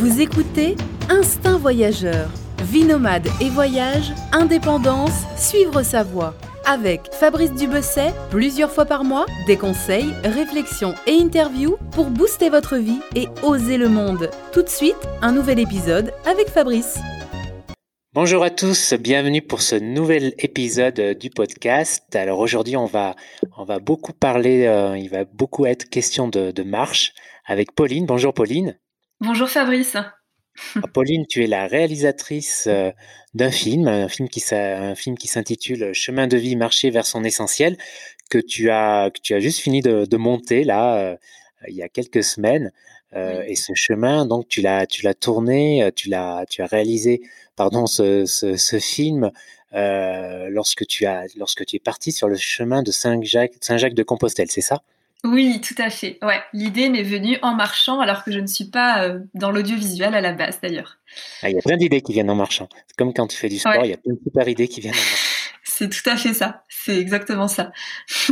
Vous écoutez Instinct Voyageur, vie nomade et voyage, indépendance, suivre sa voie. Avec Fabrice Dubesset, plusieurs fois par mois, des conseils, réflexions et interviews pour booster votre vie et oser le monde. Tout de suite, un nouvel épisode avec Fabrice. Bonjour à tous, bienvenue pour ce nouvel épisode du podcast. Alors aujourd'hui, on va, beaucoup parler, euh, il va beaucoup être question de marche avec Pauline. Bonjour Pauline. Bonjour Fabrice. Ah, Pauline, tu es la réalisatrice euh, d'un film, un film qui, s'intitule Chemin de vie, marcher vers son essentiel, que tu as, que tu as juste fini de, de monter là, euh, il y a quelques semaines. Euh, Et ce chemin, donc tu l'as, tu l'as tourné, tu l'as, tu as réalisé, pardon, ce, ce, ce film euh, lorsque tu as, lorsque tu es parti sur le chemin de Saint-Jacques, Saint-Jacques de Compostelle, c'est ça? Oui, tout à fait. Ouais, l'idée m'est venue en marchant, alors que je ne suis pas euh, dans l'audiovisuel à la base, d'ailleurs. Ah, il y a plein d'idées qui viennent en marchant. C'est comme quand tu fais du sport, il ouais. y a plein de super idées qui viennent en marchant. C'est tout à fait ça. C'est exactement ça.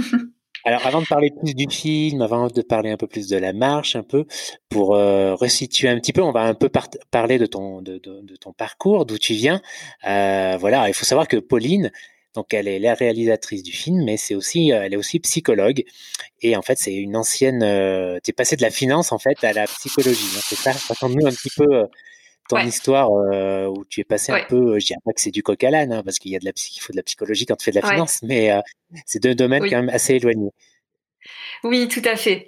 Alors, avant de parler plus du film, avant de parler un peu plus de la marche, un peu, pour euh, resituer un petit peu, on va un peu par parler de ton, de, de, de ton parcours, d'où tu viens. Euh, voilà, il faut savoir que Pauline, donc elle est la réalisatrice du film, mais c'est aussi, elle est aussi psychologue. Et en fait, c'est une ancienne. Euh, tu es passé de la finance en fait à la psychologie. Hein, c'est ça. Raconte-nous un petit peu ton ouais. histoire euh, où tu es passé ouais. un peu, je dirais pas que c'est du coq à l'âne, hein, parce qu'il y a de la il faut de la psychologie quand tu fais de la ouais. finance, mais euh, c'est deux domaines oui. quand même assez éloignés. Oui, tout à fait.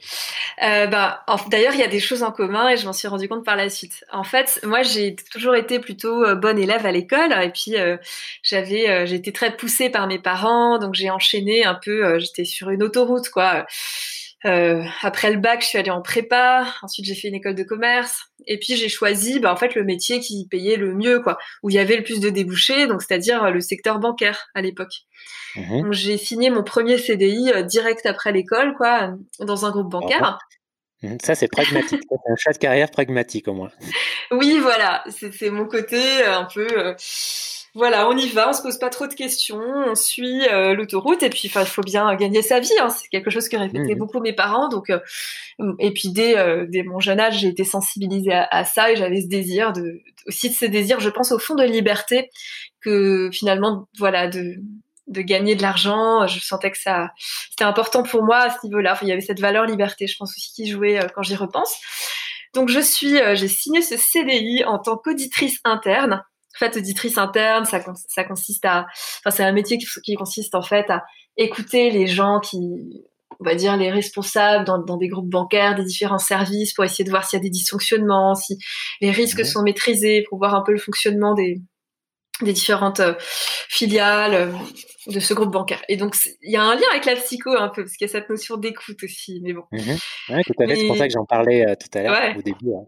Euh, bah, D'ailleurs, il y a des choses en commun et je m'en suis rendu compte par la suite. En fait, moi, j'ai toujours été plutôt euh, bonne élève à l'école et puis euh, j'avais, j'étais très poussée par mes parents, donc j'ai enchaîné un peu. J'étais sur une autoroute, quoi. Euh, après le bac, je suis allée en prépa. Ensuite, j'ai fait une école de commerce. Et puis, j'ai choisi, bah, en fait, le métier qui payait le mieux, quoi, où il y avait le plus de débouchés, donc c'est-à-dire le secteur bancaire à l'époque. Mmh. Donc, j'ai signé mon premier CDI euh, direct après l'école, quoi, dans un groupe bancaire. Mmh, ça, c'est pragmatique. c'est un choix de carrière pragmatique, au moins. Oui, voilà. C'est mon côté euh, un peu. Euh voilà, on y va, on se pose pas trop de questions, on suit euh, l'autoroute et puis il faut bien gagner sa vie. Hein, c'est quelque chose que répétaient mmh. beaucoup mes parents. Donc, euh, et puis dès, euh, dès mon jeune âge, j'ai été sensibilisée à, à ça et j'avais ce désir de aussi de ce désir, je pense au fond de liberté que finalement voilà de de gagner de l'argent. Je sentais que ça c'était important pour moi à ce niveau-là. Enfin, il y avait cette valeur liberté, je pense aussi qui jouait quand j'y repense. Donc je suis, j'ai signé ce CDI en tant qu'auditrice interne fait, auditrice interne, ça, ça consiste à, enfin, c'est un métier qui, qui, consiste en fait à écouter les gens qui, on va dire, les responsables dans, dans, des groupes bancaires, des différents services pour essayer de voir s'il y a des dysfonctionnements, si les risques mmh. sont maîtrisés, pour voir un peu le fonctionnement des, des différentes euh, filiales euh, de ce groupe bancaire. Et donc, il y a un lien avec la psycho un peu, parce qu'il y a cette notion d'écoute aussi, mais bon. Mmh. Ouais, tout à fait, c'est pour ça que j'en parlais euh, tout à l'heure, ouais. au début. Hein.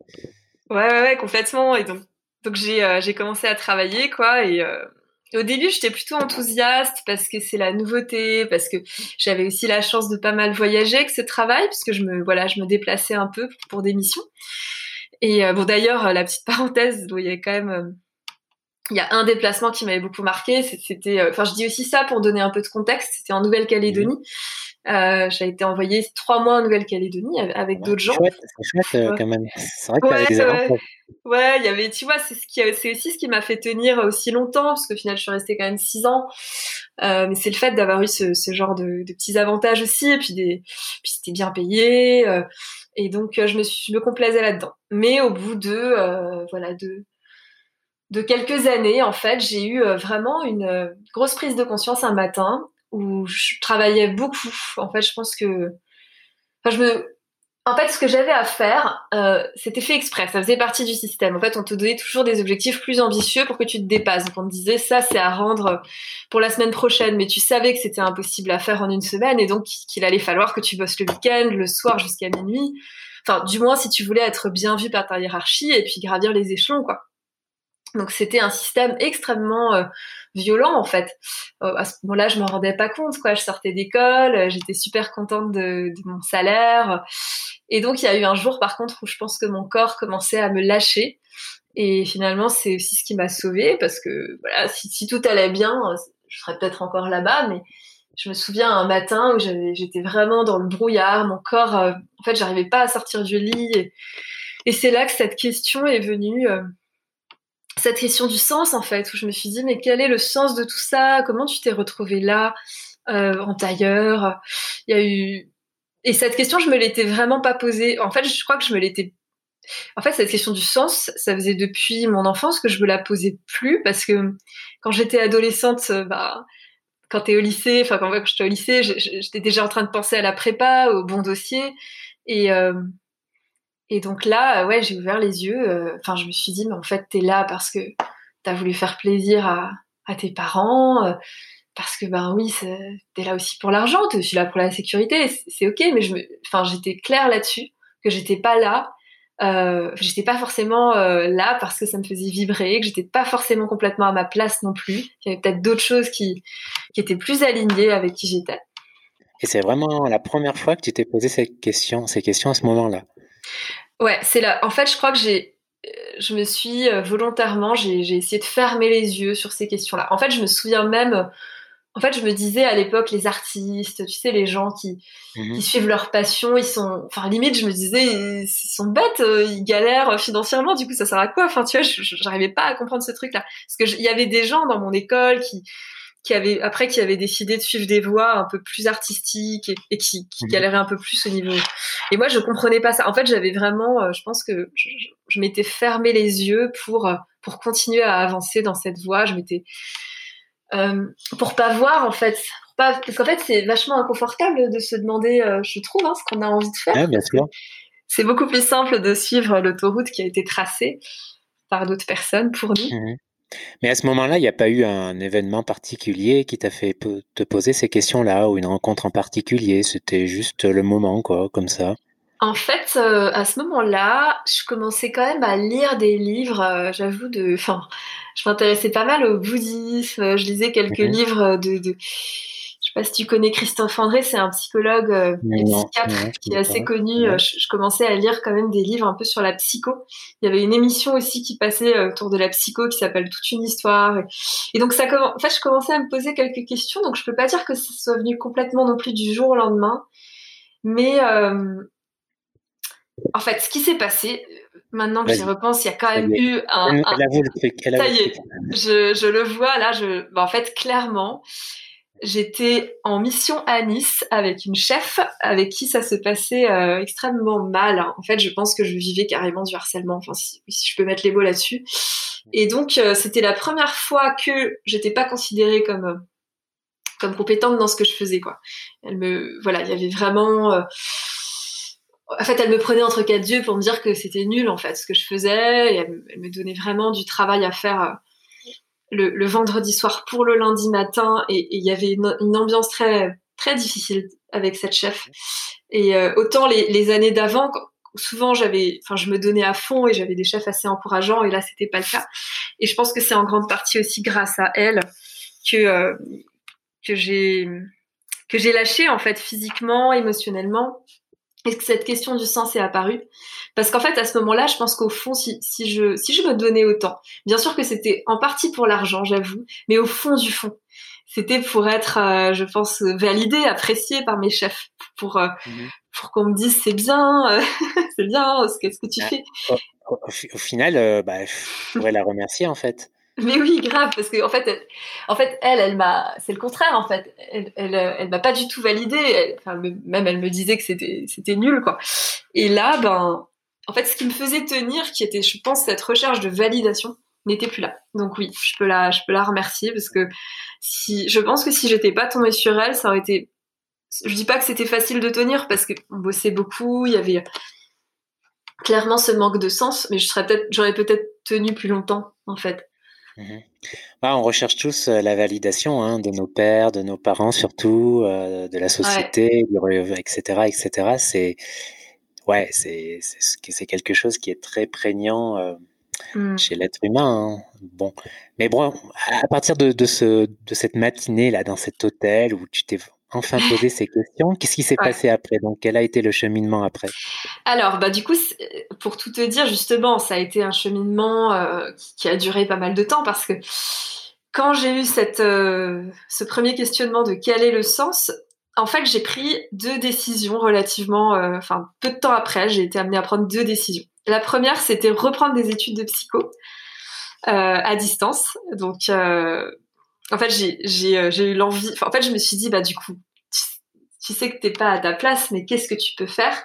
Ouais, ouais, ouais, complètement. Et donc, donc j'ai euh, j'ai commencé à travailler quoi et euh, au début j'étais plutôt enthousiaste parce que c'est la nouveauté parce que j'avais aussi la chance de pas mal voyager avec ce travail puisque je me voilà je me déplaçais un peu pour des missions. Et euh, bon d'ailleurs la petite parenthèse il y a quand même il y a un déplacement qui m'avait beaucoup marqué c'était enfin je dis aussi ça pour donner un peu de contexte c'était en Nouvelle-Calédonie euh, j'ai été envoyée trois mois en Nouvelle-Calédonie avec ouais, d'autres gens. C'est chouette euh, ouais. quand même. C'est vrai que ouais, des ouais. il y avait, tu vois, c'est ce qui, c'est aussi ce qui m'a fait tenir aussi longtemps, parce qu'au final, je suis restée quand même six ans. Euh, mais c'est le fait d'avoir eu ce, ce genre de, de, petits avantages aussi, et puis des, puis c'était bien payé, euh, et donc je me suis, je me complaisais là-dedans. Mais au bout de, voilà, de de quelques années, en fait, j'ai eu vraiment une grosse prise de conscience un matin où je travaillais beaucoup. En fait, je pense que, enfin, je me, en fait, ce que j'avais à faire, euh, c'était fait exprès. Ça faisait partie du système. En fait, on te donnait toujours des objectifs plus ambitieux pour que tu te dépasses. Donc, on te disait ça, c'est à rendre pour la semaine prochaine, mais tu savais que c'était impossible à faire en une semaine et donc qu'il allait falloir que tu bosses le week-end, le soir jusqu'à minuit. Enfin, du moins, si tu voulais être bien vu par ta hiérarchie et puis gravir les échelons, quoi. Donc c'était un système extrêmement euh, violent en fait. Euh, à ce moment-là, je m'en rendais pas compte quoi. Je sortais d'école, euh, j'étais super contente de, mon salaire. Et donc il y a eu un jour par contre où je pense que mon corps commençait à me lâcher. Et finalement, c'est aussi ce qui m'a sauvée parce que voilà, si, tout allait bien, je serais peut-être encore là-bas, mais je me souviens un matin où j'étais vraiment dans le brouillard, mon corps, en fait, j'arrivais pas à sortir du lit. Et, c'est là que cette question est venue, euh, cette question du sens en fait, où je me suis dit mais quel est le sens de tout ça? Comment tu t'es retrouvé là euh, en tailleur? Il y a eu et cette question je me l'étais vraiment pas posée. En fait, je crois que je me l'étais en fait, cette question du sens, ça faisait depuis mon enfance que je me la posais plus parce que quand j'étais adolescente, euh, bah, quand t'es au lycée, enfin quand j'étais au lycée, j'étais déjà en train de penser à la prépa, au bon dossier, et euh, et donc là, ouais, j'ai ouvert les yeux. Euh, enfin, je me suis dit, mais en fait, t'es là parce que t'as voulu faire plaisir à, tes parents, parce que ben oui, t'es là aussi pour l'argent, t'es aussi là pour la sécurité, c'est ok, mais je j'étais claire là-dessus que j'étais pas là euh, j'étais pas forcément euh, là parce que ça me faisait vibrer, que j'étais pas forcément complètement à ma place non plus. Il y avait peut-être d'autres choses qui, étaient plus alignées avec qui j'étais. Et c'est vraiment la première fois que tu t'es posé ces questions à ce moment-là. Ouais, c'est là. En fait, je crois que j'ai, euh, je me suis euh, volontairement, j'ai essayé de fermer les yeux sur ces questions-là. En fait, je me souviens même en fait, je me disais à l'époque, les artistes, tu sais, les gens qui, mhm. qui suivent leur passion, ils sont, enfin, limite, je me disais, ils, sont bêtes, euh, ils galèrent financièrement, du coup, ça sert à quoi? Enfin, tu vois, j'arrivais pas à comprendre ce truc-là. Parce que il y avait des gens dans mon école qui, qui avaient, après, qui avaient décidé de suivre des voies un peu plus artistiques et, qui, qui mhm. galéraient un peu plus au niveau. Et moi, je comprenais pas ça. En fait, j'avais vraiment, euh, je pense que je, je m'étais fermé les yeux pour, pour continuer à avancer dans cette voie. Je m'étais, euh, pour pas voir en fait. Pas, parce qu'en fait, c'est vachement inconfortable de se demander, euh, je trouve, hein, ce qu'on a envie de faire. bien sûr. C'est beaucoup plus simple de suivre l'autoroute qui a été tracée par d'autres personnes pour nous. Mhm. Mais à ce moment-là, il n'y a pas eu un événement particulier qui t'a fait te poser ces questions-là ou une rencontre en particulier? C'était juste le moment, quoi, comme ça. En fait, euh, à ce moment-là, je commençais quand même à lire des livres, euh, j'avoue, de. Enfin, je m'intéressais pas mal au bouddhisme. Je lisais quelques mhm. livres de, de. Je sais pas si tu connais Christophe André, c'est un psychologue euh, psychiatre qui est assez connu. Je, commençais à lire quand même des livres un peu sur la psycho. Il y avait une émission aussi qui passait autour de la psycho qui s'appelle Toute une histoire. Et, donc ça, en fait, je commençais à me poser quelques questions. Donc je peux pas dire que ça soit venu complètement non plus du jour au lendemain, mais en fait, ce qui s'est passé, maintenant que j'y repense, il y a quand même eu un. ça y est, je, le vois là. Je, bah, en fait, clairement, j'étais en mission à Nice avec une chef avec qui ça se passait euh, extrêmement mal. En fait, je pense que je vivais carrément du harcèlement. Enfin, si, je peux mettre les mots là-dessus. Et donc, euh, c'était la première fois que j'étais pas considérée comme comme compétente dans ce que je faisais. Elle me, voilà, il y avait vraiment. Euh, en fait, elle me prenait entre quatre yeux pour me dire que c'était nul, en fait, ce que je faisais. Et elle, me donnait vraiment du travail à faire le, vendredi soir pour le lundi matin. Et il y avait une, ambiance très, très difficile avec cette chef. Et euh, autant les, années d'avant, souvent j'avais, enfin, je me donnais à fond et j'avais des chefs assez encourageants. Et là, c'était pas le cas. Et je pense que c'est en grande partie aussi grâce à elle que euh, que j'ai que j'ai lâché en fait physiquement, émotionnellement est-ce que cette question du sens est apparue. Parce qu'en fait, à ce moment-là, je pense qu'au fond, si, si, je, si je me donnais autant, bien sûr que c'était en partie pour l'argent, j'avoue, mais au fond du fond, c'était pour être, euh, je pense, validé, apprécié par mes chefs, pour, euh, pour qu'on me dise c'est bien, euh, c'est bien, qu'est-ce que tu fais. Au, final, bah, je pourrais la remercier en fait. Mais oui, grave, parce que en fait, elle, en fait, elle, elle m'a, c'est le contraire en fait. Elle, elle, elle m'a pas du tout validé. enfin, même elle me disait que c'était, c'était nul quoi. Et là, ben, en fait, ce qui me faisait tenir, qui était, je pense, cette recherche de validation, n'était plus là. Donc oui, je peux la, je peux la remercier parce que si, je pense que si j'étais pas tombée sur elle, ça aurait été. Je dis pas que c'était facile de tenir parce qu'on bossait beaucoup, il y avait clairement ce manque de sens, mais je serais peut-être, j'aurais peut-être tenu plus longtemps en fait. Mmh on recherche tous euh, la validation hein, de nos pères, de nos parents surtout, euh, de la société, etc., etc. C'est ouais, c'est c'est quelque chose qui est très prégnant euh, mmh. chez l'être humain. Hein. Bon, mais bon, à partir de, de, ce, de cette matinée là dans cet hôtel où tu t'es enfin poser ces questions. Qu'est-ce qui s'est passé après? Donc, quel a été le cheminement après? Alors, bah, du coup, pour tout te dire, justement, ça a été un cheminement euh, qui, a duré pas mal de temps parce que quand j'ai eu cette, euh, ce premier questionnement de quel est le sens, en fait, j'ai pris deux décisions relativement, euh, enfin, peu de temps après, j'ai été amenée à prendre deux décisions. la première, c'était reprendre des études de psycho à distance. Donc, en fait, j'ai eu l'envie. En fait, je me suis dit, bah du coup, tu sais que t'es pas à ta place, mais qu'est-ce que tu peux faire?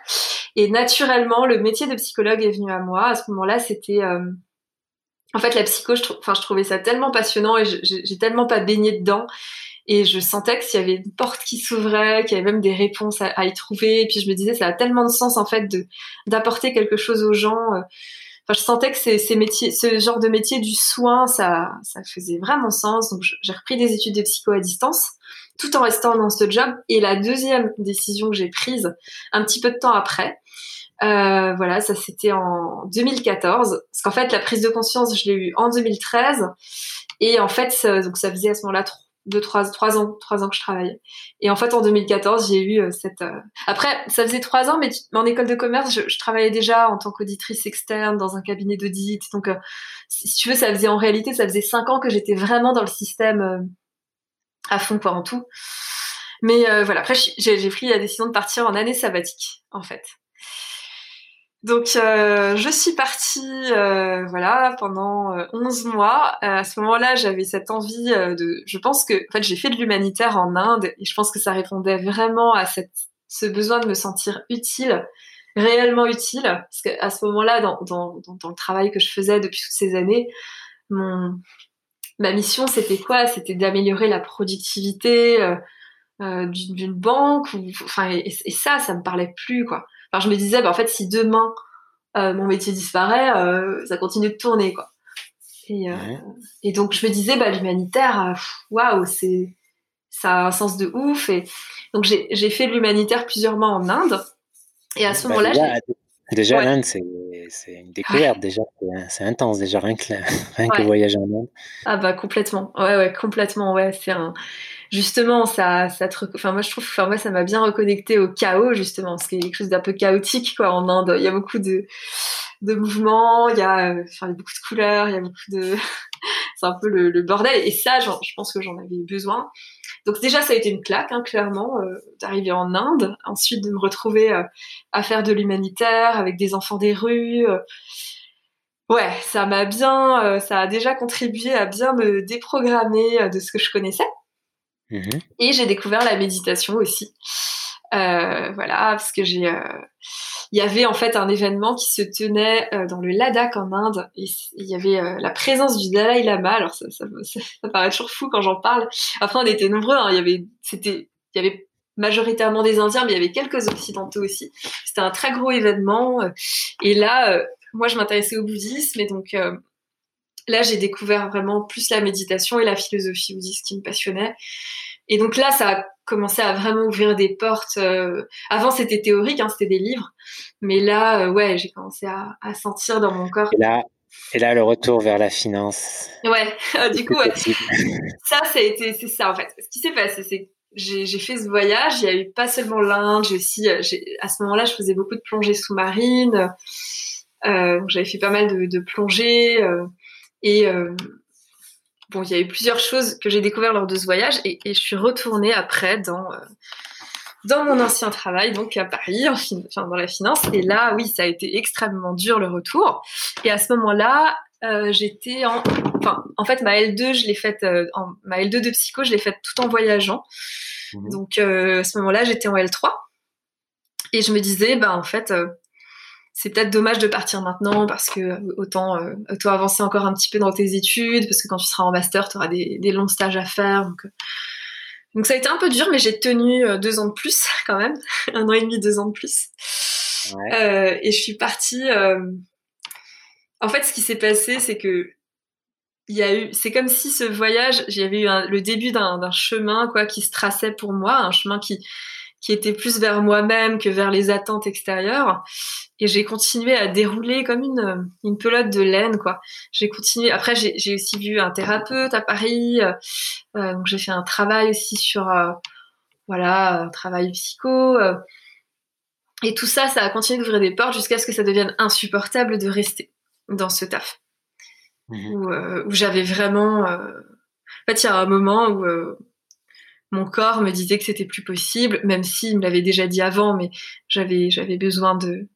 Et naturellement, le métier de psychologue est venu à moi. À ce moment-là, c'était en fait la psycho. Je, enfin, trouvais ça tellement passionnant et j'ai tellement pas baigné dedans. Et je sentais que s'il y avait une porte qui s'ouvrait, qu'il y avait même des réponses à, y trouver. Et puis je me disais, ça a tellement de sens en fait d'apporter quelque chose aux gens. Euh. Je sentais que ces métiers, ce genre de métier du soin, ça, ça faisait vraiment sens. Donc j'ai repris des études de psycho à distance, tout en restant dans ce job. Et la deuxième décision que j'ai prise, un petit peu de temps après, euh, voilà, ça c'était en 2014. Parce qu'en fait, la prise de conscience, je l'ai eue en 2013. Et en fait, ça, donc ça faisait à ce moment-là deux trois trois ans trois ans que je travaillais et en fait en 2014 j'ai eu euh, cette euh, après ça faisait trois ans mais, en école de commerce je, travaillais déjà en tant qu'auditrice externe dans un cabinet d'audit. Donc euh, si tu veux ça faisait en réalité ça faisait cinq ans que j'étais vraiment dans le système à fond quoi en tout. Mais voilà après j'ai pris la décision de partir en année sabbatique en fait donc euh, je suis partie euh, voilà pendant 11 euh, mois. à ce moment-là, j'avais cette envie de je pense que en fait, j'ai fait de l'humanitaire en Inde et je pense que ça répondait vraiment à cette ce besoin de me sentir utile, réellement utile. Parce qu'à ce moment-là dans, dans, dans, le travail que je faisais depuis toutes ces années, mon ma mission c'était quoi? C'était d'améliorer la productivité d'une banque enfin et, et, ça ça me parlait plus quoi Enfin, je me disais, bah, en fait, si demain euh, mon métier disparaît, euh, ça continue de tourner, quoi. Et, euh, et donc je me disais, bah, l'humanitaire, waouh, c'est ça a un sens de ouf. Et donc j'ai fait de l'humanitaire plusieurs mois en Inde. Et à ce bah, moment-là, déjà, l'Inde, c'est une découverte. Déjà, c'est intense. Déjà rien que, rien que voyager en Inde. Ah bah complètement. Ouais, ouais, complètement. Ouais, c'est un justement, ça, ça te, enfin moi je trouve, enfin moi ça m'a bien reconnecté au chaos justement, parce qu'il y a quelque chose d'un peu chaotique quoi en Inde. Il y a beaucoup de, de mouvements, il y a, enfin, beaucoup de couleurs, il y a beaucoup de, c'est un peu le, bordel. Et ça, je pense que j'en avais besoin. Donc déjà, ça a été une claque, hein, clairement, euh, d'arriver en Inde, ensuite de me retrouver euh, à faire de l'humanitaire avec des enfants des rues. Euh. ouais, ça m'a bien, ça a déjà contribué à bien me déprogrammer de ce que je connaissais. Mmh et j'ai découvert la méditation aussi. Euh, voilà, parce que j'ai, euh, il y avait en fait un événement qui se tenait euh, dans le Ladakh en Inde. Et il y avait la présence du Dalai Lama. Alors ça, ça, ça, paraît toujours fou quand j'en parle. Après, on était nombreux. Hein. Il y avait, c'était, il y avait majoritairement des Indiens, mais il y avait quelques Occidentaux aussi. C'était un très gros événement. Et là, moi, je m'intéressais au bouddhisme, et donc là, j'ai découvert vraiment plus la méditation et la philosophie bouddhiste qui me passionnait. Et donc là, ça a commencé à vraiment ouvrir des portes. Euh, avant, c'était théorique, hein, c'était des livres. Mais là, euh, ouais, j'ai commencé à, à, sentir dans mon corps. Et là, et là, le retour vers la finance. Ouais, du coup, ouais. ça, ça a été, c'est ça en fait. Ce qui s'est passé, c'est j'ai fait ce voyage. Il y a eu pas seulement l'Inde, j'ai aussi, euh, à ce moment-là, je faisais beaucoup de plongées sous-marines. Euh, J'avais fait pas mal de, de plongées. Et euh, bon, il y a eu plusieurs choses que j'ai découvert lors de ce voyage et, je suis retournée après dans euh, dans mon ancien travail, donc à Paris, enfin, dans la finance. Et là, oui, ça a été extrêmement dur le retour. Et à ce moment-là, euh, j'étais en, enfin, en fait, ma L2, je l'ai faite, en, ma L2 de psycho, je l'ai faite tout en voyageant. Mmh. Donc, à ce moment-là, j'étais en L3. Et je me disais, bah, en fait, c'est peut-être dommage de partir maintenant parce que euh, autant euh, avancer encore un petit peu dans tes études parce que quand tu seras en master tu auras des, des, longs stages à faire donc euh. donc ça a été un peu dur mais j'ai tenu deux ans de plus quand même un an et demi deux ans de plus ouais. et je suis partie en fait ce qui s'est passé c'est que il y a eu c'est comme si ce voyage j'avais eu le début d'un chemin quoi qui se traçait pour moi un chemin qui qui était plus vers moi-même que vers les attentes extérieures. Et j'ai continué à dérouler comme une, une pelote de laine, quoi. J'ai continué. Après, j'ai aussi vu un thérapeute à Paris. Euh, euh, donc, j'ai fait un travail aussi sur, euh, voilà, un travail psycho. Euh. et tout ça, ça a continué d'ouvrir des portes jusqu'à ce que ça devienne insupportable de rester dans ce taf. Mmh où, où j'avais vraiment... en fait, il y a un moment où mon corps me disait que c'était plus possible, même s'il me l'avait déjà dit avant, mais j'avais j'avais besoin de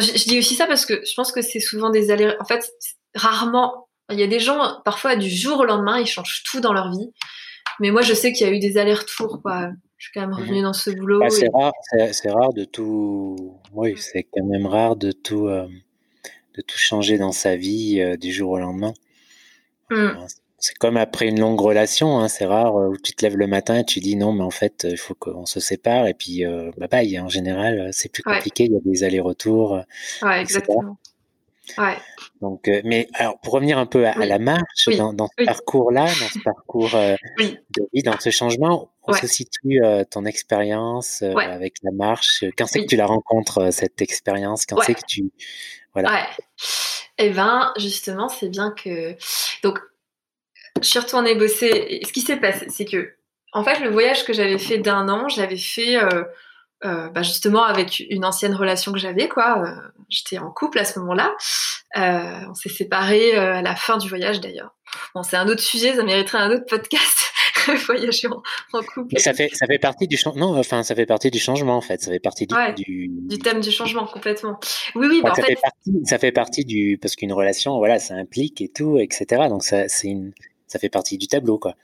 je, dis aussi ça parce que je pense que c'est souvent des allers. En fait, rarement. Il y a des gens, parfois, du jour au lendemain, ils changent tout dans leur vie. Mais moi, je sais qu'il y a eu des allers-retours, quoi. Je suis quand même revenue mhm. dans ce boulot. Bah, c'est rare, c'est rare de tout. Oui, c'est quand même rare de tout, euh, de tout changer dans sa vie euh, du jour au lendemain. Hmm. C'est comme après une longue relation, hein, c'est rare euh, où tu te lèves le matin et tu dis non, mais en fait, il faut qu'on se sépare et puis bah bye. En général, c'est plus compliqué, il y a des allers-retours. Ouais, exactement. Ouais. Donc, euh, mais alors pour revenir un peu à, la marche, dans, dans, ce parcours-là, dans ce parcours euh, de vie, dans ce changement, on se situe euh, ton expérience avec la marche. Quand c'est que tu la rencontres cette expérience? Quand c'est que tu voilà. Eh ben, justement, c'est bien que donc je suis retournée bosser. Et ce qui s'est passé, c'est que en fait, le voyage que j'avais fait d'un an, j'avais fait euh, bah justement avec une ancienne relation que j'avais quoi. Euh, j'étais en couple à ce moment-là. Euh, on s'est séparés euh, à la fin du voyage d'ailleurs. Bon, c'est un autre sujet, ça mériterait un autre podcast. voyager en, en, couple. Ça fait ça fait partie du changement. Non, enfin ça fait partie du changement en fait. Ça fait partie du du... du thème du changement complètement. Oui oui. Bah, ça en fait, partie, ça fait partie du parce qu'une relation voilà ça implique et tout etc. Donc ça c'est une ça fait partie du tableau quoi.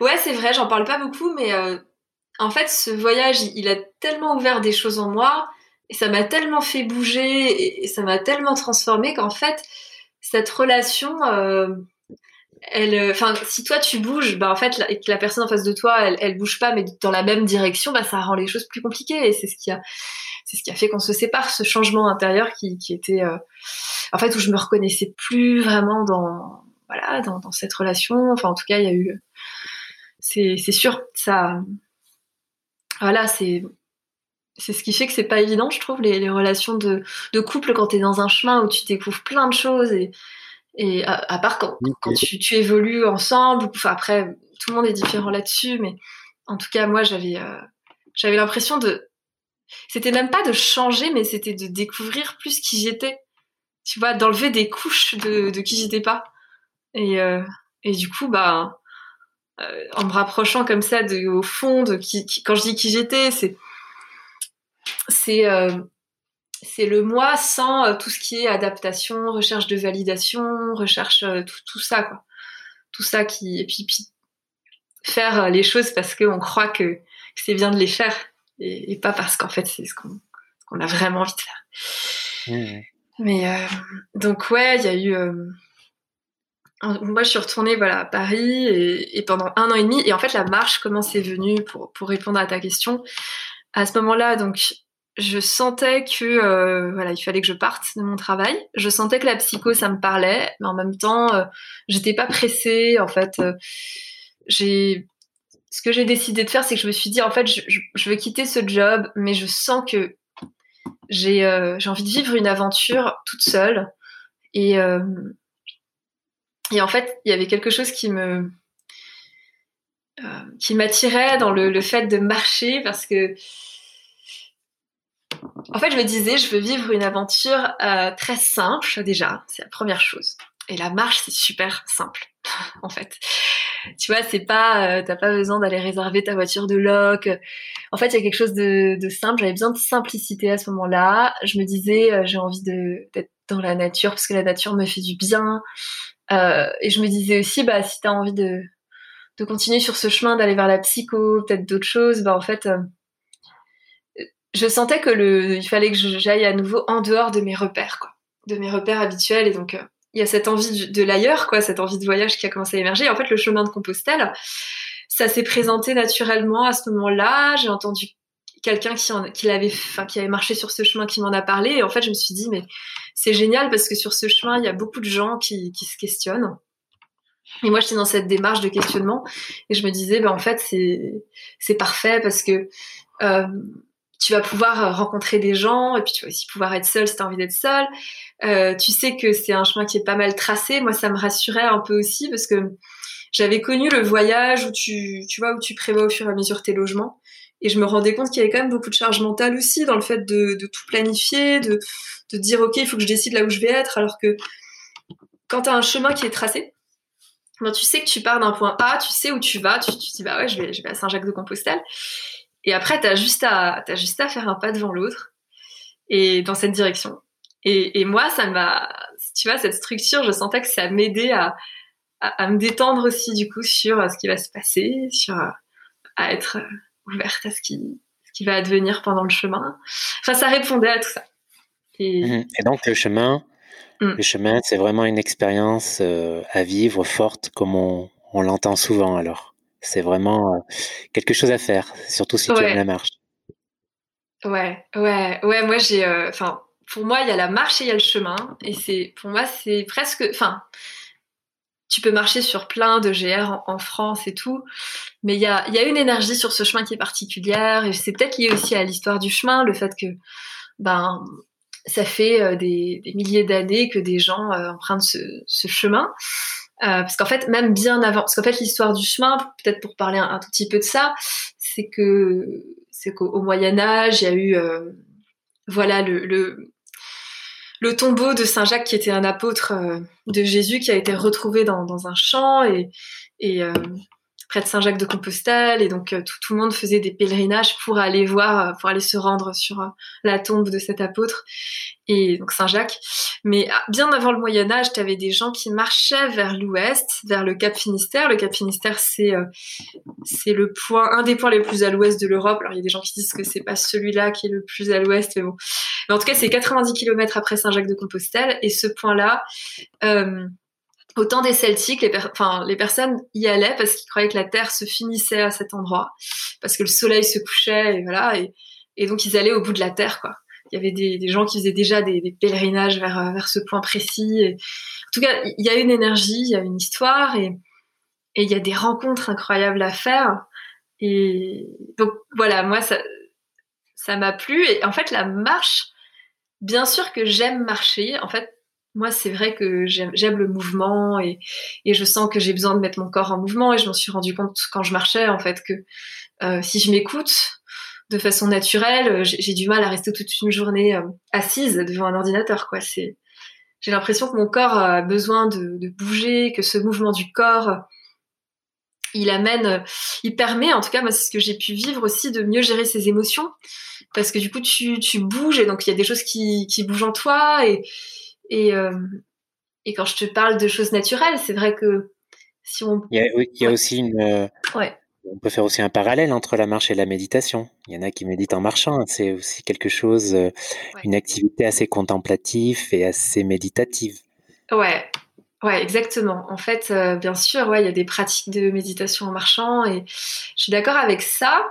Ouais c'est vrai j'en parle pas beaucoup mais en fait, ce voyage, il a tellement ouvert des choses en moi, et ça m'a tellement fait bouger, et ça m'a tellement transformé qu'en fait, cette relation, euh, elle, enfin, si toi tu bouges, bah en fait, que la personne en face de toi, elle, elle bouge pas, mais dans la même direction, bah ça rend les choses plus compliquées, et c'est ce qui a, c'est ce qui a fait qu'on se sépare, ce changement intérieur qui, était, euh, en fait, où je me reconnaissais plus vraiment dans, voilà, dans, dans cette relation. Enfin, en tout cas, il y a eu, c'est, sûr, ça voilà, c'est c'est ce qui fait que c'est pas évident, je trouve, les, relations de, couple quand tu es dans un chemin où tu découvres plein de choses et, et à, part quand, quand tu, tu, évolues ensemble, enfin après, tout le monde est différent là-dessus, mais en tout cas, moi, j'avais euh, j'avais l'impression de. C'était même pas de changer, mais c'était de découvrir plus qui j'étais. Tu vois, d'enlever des couches de, de qui j'étais pas. Et, euh, et du coup, bah, euh, en me rapprochant comme ça de, au fond de qui, quand je dis qui j'étais, c'est c'est euh, c'est le moi sans tout ce qui est adaptation, recherche de validation, recherche tout, tout ça quoi. Tout ça qui et puis, puis faire les choses parce qu'on croit que, c'est bien de les faire et, pas parce qu'en fait c'est ce qu'on qu'on a vraiment envie de faire. Mmh. Mais donc ouais, il y a eu moi, je suis retournée voilà, à Paris et, pendant un an et demi. Et en fait, la marche, comment c'est venu pour, pour répondre à ta question? À ce moment-là, donc, je sentais que euh, voilà, il fallait que je parte de mon travail. Je sentais que la psycho, ça me parlait, mais en même temps, euh, j'étais pas pressée. En fait, euh, j'ai ce que j'ai décidé de faire, c'est que je me suis dit, en fait, je, je, veux quitter ce job, mais je sens que j'ai j'ai envie de vivre une aventure toute seule. Et, et en fait, il y avait quelque chose qui me euh, qui m'attirait dans le, fait de marcher parce que en fait, je me disais, je veux vivre une aventure euh, très simple déjà, c'est la première chose. Et la marche, c'est super simple, en fait. Tu vois, c'est pas, euh, t'as pas besoin d'aller réserver ta voiture de loc. En fait, il y a quelque chose de, de simple. J'avais besoin de simplicité à ce moment-là. Je me disais, j'ai envie d'être dans la nature parce que la nature me fait du bien. Euh, et je me disais aussi, bah, si tu as envie de, de continuer sur ce chemin, d'aller vers la psycho, peut-être d'autres choses, bah, en fait, euh, je sentais que le, il fallait que j'aille à nouveau en dehors de mes repères, quoi, de mes repères habituels. Et donc, euh, il y a cette envie de l'ailleurs, quoi, cette envie de voyage qui a commencé à émerger. en fait, le chemin de Compostelle, ça s'est présenté naturellement à ce moment-là. J'ai entendu quelqu'un qui, qui, avait, qui avait marché sur ce chemin qui m'en a parlé. Et en fait, je me suis dit, mais c'est génial parce que sur ce chemin, il y a beaucoup de gens qui, qui se questionnent. Et moi, j'étais dans cette démarche de questionnement et je me disais, ben, en fait, c'est, c'est parfait parce que euh, tu vas pouvoir rencontrer des gens et puis tu vas aussi pouvoir être seul si tu as envie d'être seul. Euh, tu sais que c'est un chemin qui est pas mal tracé. Moi, ça me rassurait un peu aussi parce que j'avais connu le voyage où tu, tu vois, où tu prévois au fur et à mesure tes logements. Et je me rendais compte qu'il y avait quand même beaucoup de charge mentale aussi dans le fait de, tout planifier, de, de dire ok, il faut que je décide là où je vais être, alors que quand tu as un chemin qui est tracé, ben, tu sais que tu pars d'un point A, tu sais où tu vas, tu, te dis bah ouais, je vais, je vais à Saint-Jacques-de-Compostelle. Et après, tu as, juste à, juste à faire un pas devant l'autre et dans cette direction. Et, et moi, ça m'a, tu vois, cette structure, je sentais que ça m'aidait à, à, me détendre aussi du coup sur ce qui va se passer, sur à être ouverte à ce qui, ce qui va advenir pendant le chemin. Enfin, ça répondait à tout ça. Et, mmh. donc le chemin, le chemin, c'est vraiment une expérience euh, à vivre forte, comme on, on l'entend souvent. Alors, c'est vraiment euh, quelque chose à faire, surtout si tu aimes la marche. Ouais, ouais, ouais. Moi, j'ai, euh, enfin, pour moi, il y a la marche et il y a le chemin, et c'est, pour moi, c'est presque, enfin, tu peux marcher sur plein de GR en, France et tout, mais il y a, y a, une énergie sur ce chemin qui est particulière, et c'est peut-être lié aussi à l'histoire du chemin, le fait que, ben, ça fait euh, des, des, milliers d'années que des gens euh, empruntent ce, ce chemin. Euh, parce qu'en fait, même bien avant, parce qu'en fait, l'histoire du chemin, peut-être pour parler un, tout petit peu de ça, c'est que c'est qu'au Moyen Âge, il y a eu, euh, voilà, le, le, le tombeau de Saint Jacques qui était un apôtre euh, de Jésus qui a été retrouvé dans, un champ et, et euh, près de Saint-Jacques de Compostelle et donc euh, tout, tout, le monde faisait des pèlerinages pour aller voir, euh, pour aller se rendre sur euh, la tombe de cet apôtre et donc Saint-Jacques. Mais ah, bien avant le Moyen Âge, tu avais des gens qui marchaient vers l'ouest, vers le Cap Finistère. Le Cap Finistère, c'est c'est le point, un des points les plus à l'ouest de l'Europe. Alors il y a des gens qui disent que c'est pas celui-là qui est le plus à l'ouest, mais bon. Mais en tout cas, c'est 90 km après Saint-Jacques de Compostelle et ce point-là. Euh, au temps des Celtiques, les, personnes y allaient parce qu'ils croyaient que la Terre se finissait à cet endroit, parce que le soleil se couchait, et voilà, et, donc ils allaient au bout de la Terre, quoi. Il y avait des, gens qui faisaient déjà des, pèlerinages vers, vers ce point précis. Et... En tout cas, il y a une énergie, il y a une histoire, et, et il y a des rencontres incroyables à faire. Et donc voilà, moi ça ça m'a plu. Et en fait, la marche, bien sûr que j'aime marcher. En fait, moi, c'est vrai que j'aime le mouvement et, et, je sens que j'ai besoin de mettre mon corps en mouvement et je m'en suis rendu compte quand je marchais en fait que euh, si je m'écoute de façon naturelle, j'ai du mal à rester toute une journée euh, assise devant un ordinateur. Quoi, c'est j'ai l'impression que mon corps a besoin de, de, bouger, que ce mouvement du corps, il amène, il permet, en tout cas, moi, c'est ce que j'ai pu vivre aussi, de mieux gérer ses émotions, parce que du coup, tu, tu bouges et donc il y a des choses qui, qui bougent en toi et et, euh, et quand je te parle de choses naturelles, c'est vrai que si on... Il y a, il y a aussi une... Euh, ouais. On peut faire aussi un parallèle entre la marche et la méditation. Il y en a qui méditent en marchant. C'est aussi quelque chose, euh, une activité assez contemplative et assez méditative. Ouais, ouais, exactement. En fait, bien sûr, ouais, il y a des pratiques de méditation en marchant et je suis d'accord avec ça.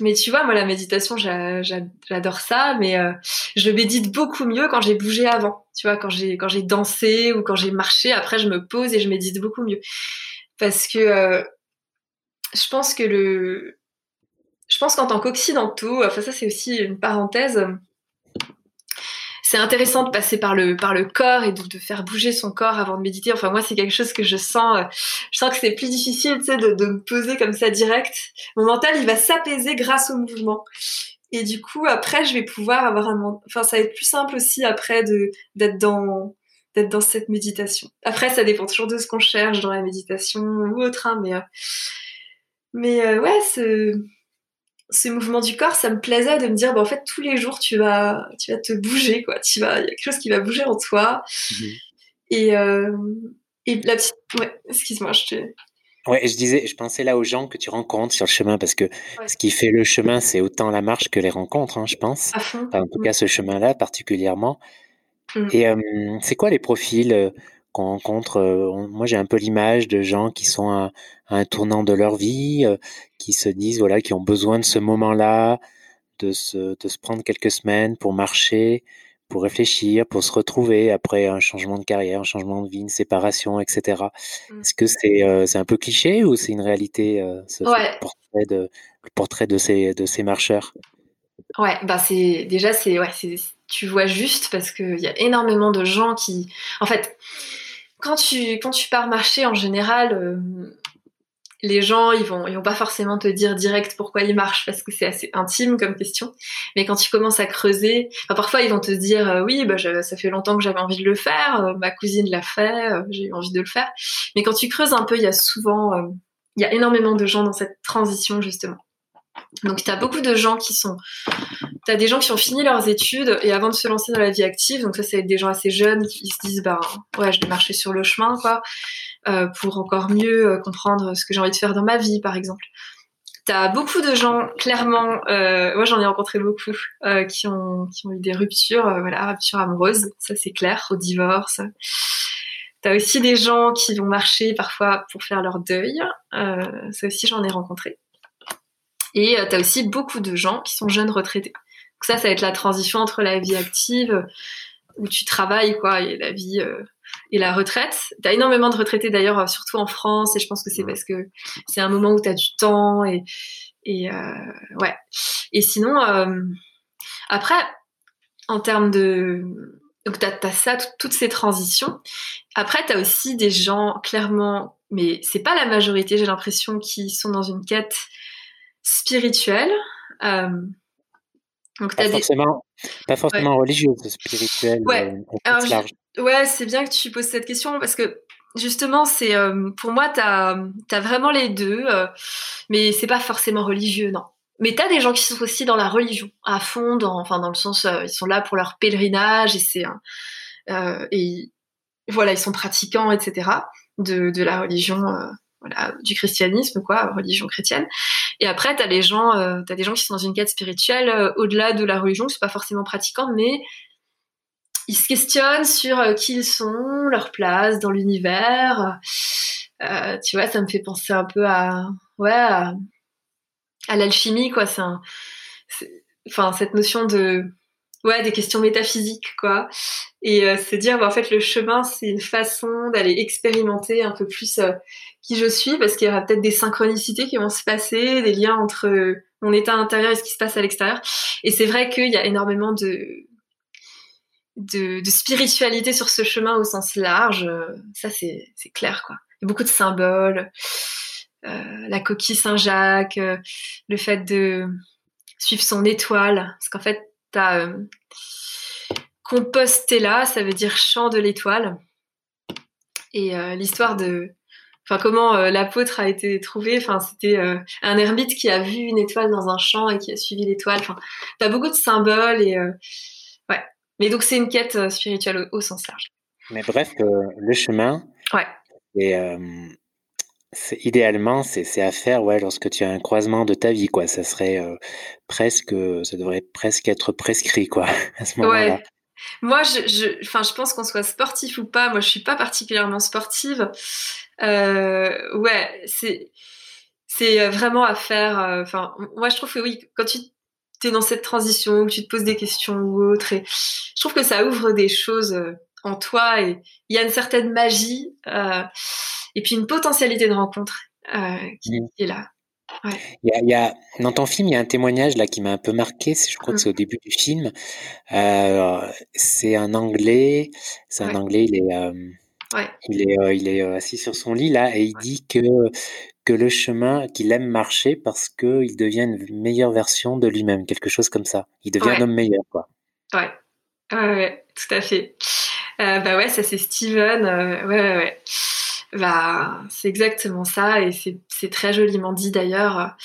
Mais tu vois, moi, la méditation, j'adore ça, mais euh, je médite beaucoup mieux quand j'ai bougé avant. Tu vois, quand j'ai dansé ou quand j'ai marché, après, je me pose et je médite beaucoup mieux. Parce que euh, je pense que le... Je pense qu'en tant qu'occidentaux, enfin ça c'est aussi une parenthèse, c'est intéressant de passer par le par le corps et de, de, faire bouger son corps avant de méditer. Enfin moi c'est quelque chose que je sens, euh, je sens que c'est plus difficile, tu sais, de, de, me poser comme ça direct. Mon mental il va s'apaiser grâce au mouvement. Et du coup après je vais pouvoir avoir un, enfin ça va être plus simple aussi après de d'être dans d'être dans cette méditation. Après ça dépend toujours de ce qu'on cherche dans la méditation ou autre, hein, mais euh, mais euh, ouais ce ces mouvements du corps, ça me plaisait de me dire, bah, en fait, tous les jours, tu vas, tu vas te bouger, quoi. Tu vas, il y a quelque chose qui va bouger en toi. Mhm. Et, euh, et la petite, ouais, excuse-moi, je te. Ouais, je disais, je pensais là aux gens que tu rencontres sur le chemin parce que ce qui fait le chemin, c'est autant la marche que les rencontres, hein, je pense. en tout cas, ce chemin-là particulièrement. Mm. Et euh, c'est quoi les profils euh, qu'on rencontre. Euh, moi, j'ai un peu l'image de gens qui sont à, un tournant de leur vie, euh, qui se disent, voilà, qui ont besoin de ce moment-là, de se, de se prendre quelques semaines pour marcher, pour réfléchir, pour se retrouver après un changement de carrière, un changement de vie, une séparation, etc. Mmh. Est-ce que c'est euh, c'est un peu cliché ou c'est une réalité, ce, portrait de, le portrait de ces, de ces marcheurs? Ouais, bah c'est déjà c'est ouais, tu vois juste parce qu'il y a énormément de gens qui, en fait, quand tu, quand tu pars marcher, en général, euh, les gens, ils vont, ils vont pas forcément te dire direct pourquoi ils marchent parce que c'est assez intime comme question. Mais quand tu commences à creuser, parfois ils vont te dire euh, oui, bah, ça fait longtemps que j'avais envie de le faire, euh, ma cousine l'a fait, j'ai eu envie de le faire. Mais quand tu creuses un peu, il y a souvent, il y a énormément de gens dans cette transition justement. Donc tu as beaucoup de gens qui sont, as des gens qui ont fini leurs études et avant de se lancer dans la vie active, donc ça, c'est des gens assez jeunes qui se disent, bah, ouais, je vais marcher sur le chemin, quoi, euh, pour encore mieux euh, comprendre ce que j'ai envie de faire dans ma vie, par exemple. T'as beaucoup de gens, clairement, euh, moi j'en ai rencontré beaucoup, qui, ont, eu des ruptures, voilà, ruptures amoureuses, ça c'est clair, au divorce. T'as aussi des gens qui vont marcher parfois pour faire leur deuil, ça aussi j'en ai rencontré. Et t'as aussi beaucoup de gens qui sont jeunes retraités. Donc ça, ça va être la transition entre la vie active, où tu travailles, quoi, et la vie et la retraite. Tu as énormément de retraités d'ailleurs, euh, surtout en France, et je pense que c'est parce que c'est un moment où tu as du temps et, et euh, ouais. Et sinon, euh, après, en termes de donc tu as, ça, toutes ces transitions. Après, tu as aussi des gens clairement, mais c'est pas la majorité, j'ai l'impression, qui sont dans une quête spirituelle. Euh, donc, pas, forcément, pas forcément religieuse, spirituelle, ouais. large. Ouais, c'est bien que tu poses cette question parce que justement, c'est euh, pour moi, tu as, vraiment les deux, euh, mais c'est pas forcément religieux, non. Mais tu as des gens qui sont aussi dans la religion, à fond, dans, enfin, dans le sens, euh, ils sont là pour leur pèlerinage et c'est. et voilà, ils sont pratiquants, etc., de, de la religion. voilà, du christianisme, quoi, religion chrétienne. Et après, tu as as des gens qui sont dans une quête spirituelle au-delà de la religion, c'est pas forcément pratiquant, mais ils se questionnent sur euh, qui ils sont, leur place dans l'univers. Euh, tu vois, ça me fait penser un peu à, ouais, à, l'alchimie, quoi. C'est enfin, cette notion de, ouais, des questions métaphysiques, quoi. Et euh, se dire, bah, en fait, le chemin, c'est une façon d'aller expérimenter un peu plus qui je suis, parce qu'il y aura peut-être des synchronicités qui vont se passer, des liens entre mon état intérieur et ce qui se passe à l'extérieur. Et c'est vrai qu'il y a énormément de, de, spiritualité sur ce chemin au sens large, euh, ça c'est clair quoi. Il y a beaucoup de symboles, euh, la coquille Saint-Jacques, euh, le fait de suivre son étoile, parce qu'en fait t'as euh, Compostela, ça veut dire champ de l'étoile, et l'histoire de Enfin, comment l'apôtre a été trouvé. Enfin, c'était un ermite qui a vu une étoile dans un champ et qui a suivi l'étoile. Enfin, t'as beaucoup de symboles et ouais, mais donc c'est une quête euh, spirituelle au, sens large. Mais bref, euh, le chemin, ouais. et, euh, idéalement, c'est à faire ouais, lorsque tu as un croisement de ta vie. Quoi. Ça serait presque, ça devrait presque être prescrit quoi, à ce moment-là. Ouais. Moi, je, enfin, je pense qu'on soit sportif ou pas. Moi, je suis pas particulièrement sportive. ouais, c'est, c'est vraiment à faire. Moi, je trouve que oui, quand tu es dans cette transition, où tu te poses des questions ou autre. Je trouve que ça ouvre des choses euh, en toi et il y a une certaine magie euh, et puis une potentialité de rencontre euh, qui, est là. Il, y a, dans ton film, il y a un témoignage là qui m'a un peu marqué. Je crois que c'est au début du film. c'est un Anglais. C'est un Anglais. Il est, il est, il est assis sur son lit là et il dit que que le chemin, qu'il aime marcher parce qu'il devient une meilleure version de lui-même, quelque chose comme ça. Il devient un homme meilleur, quoi. Ouais. ouais, tout à fait. Euh, bah ouais, ça c'est Steven. Euh, ouais, ouais, ouais. Bah, c'est exactement ça et c'est très joliment dit d'ailleurs.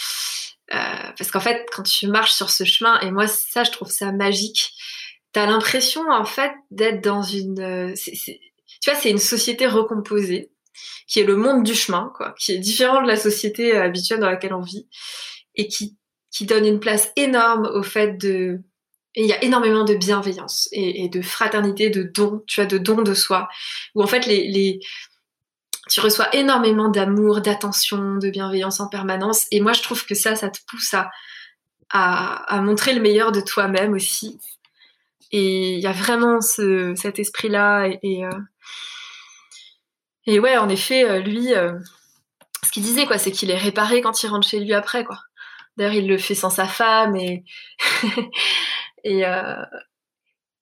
Euh, parce qu'en fait, quand tu marches sur ce chemin, et moi ça, je trouve ça magique. T'as l'impression en fait d'être dans une, tu vois, c'est une société recomposée qui est le monde du chemin, quoi, qui est différent de la société euh, habituelle dans laquelle on vit, et qui, qui donne une place énorme au fait de... Il y a énormément de bienveillance et, de fraternité, de dons, tu vois, de dons de soi, où en fait les, les tu reçois énormément d'amour, d'attention, de bienveillance en permanence. Et moi, je trouve que ça, ça te pousse à, à, montrer le meilleur de toi-même aussi. Et il y a vraiment ce, cet esprit-là. Et, et, euh, ouais, en effet, euh, lui, euh, ce qu'il disait, quoi, c'est qu'il est réparé quand il rentre chez lui après, quoi. D'ailleurs, il le fait sans sa femme et et,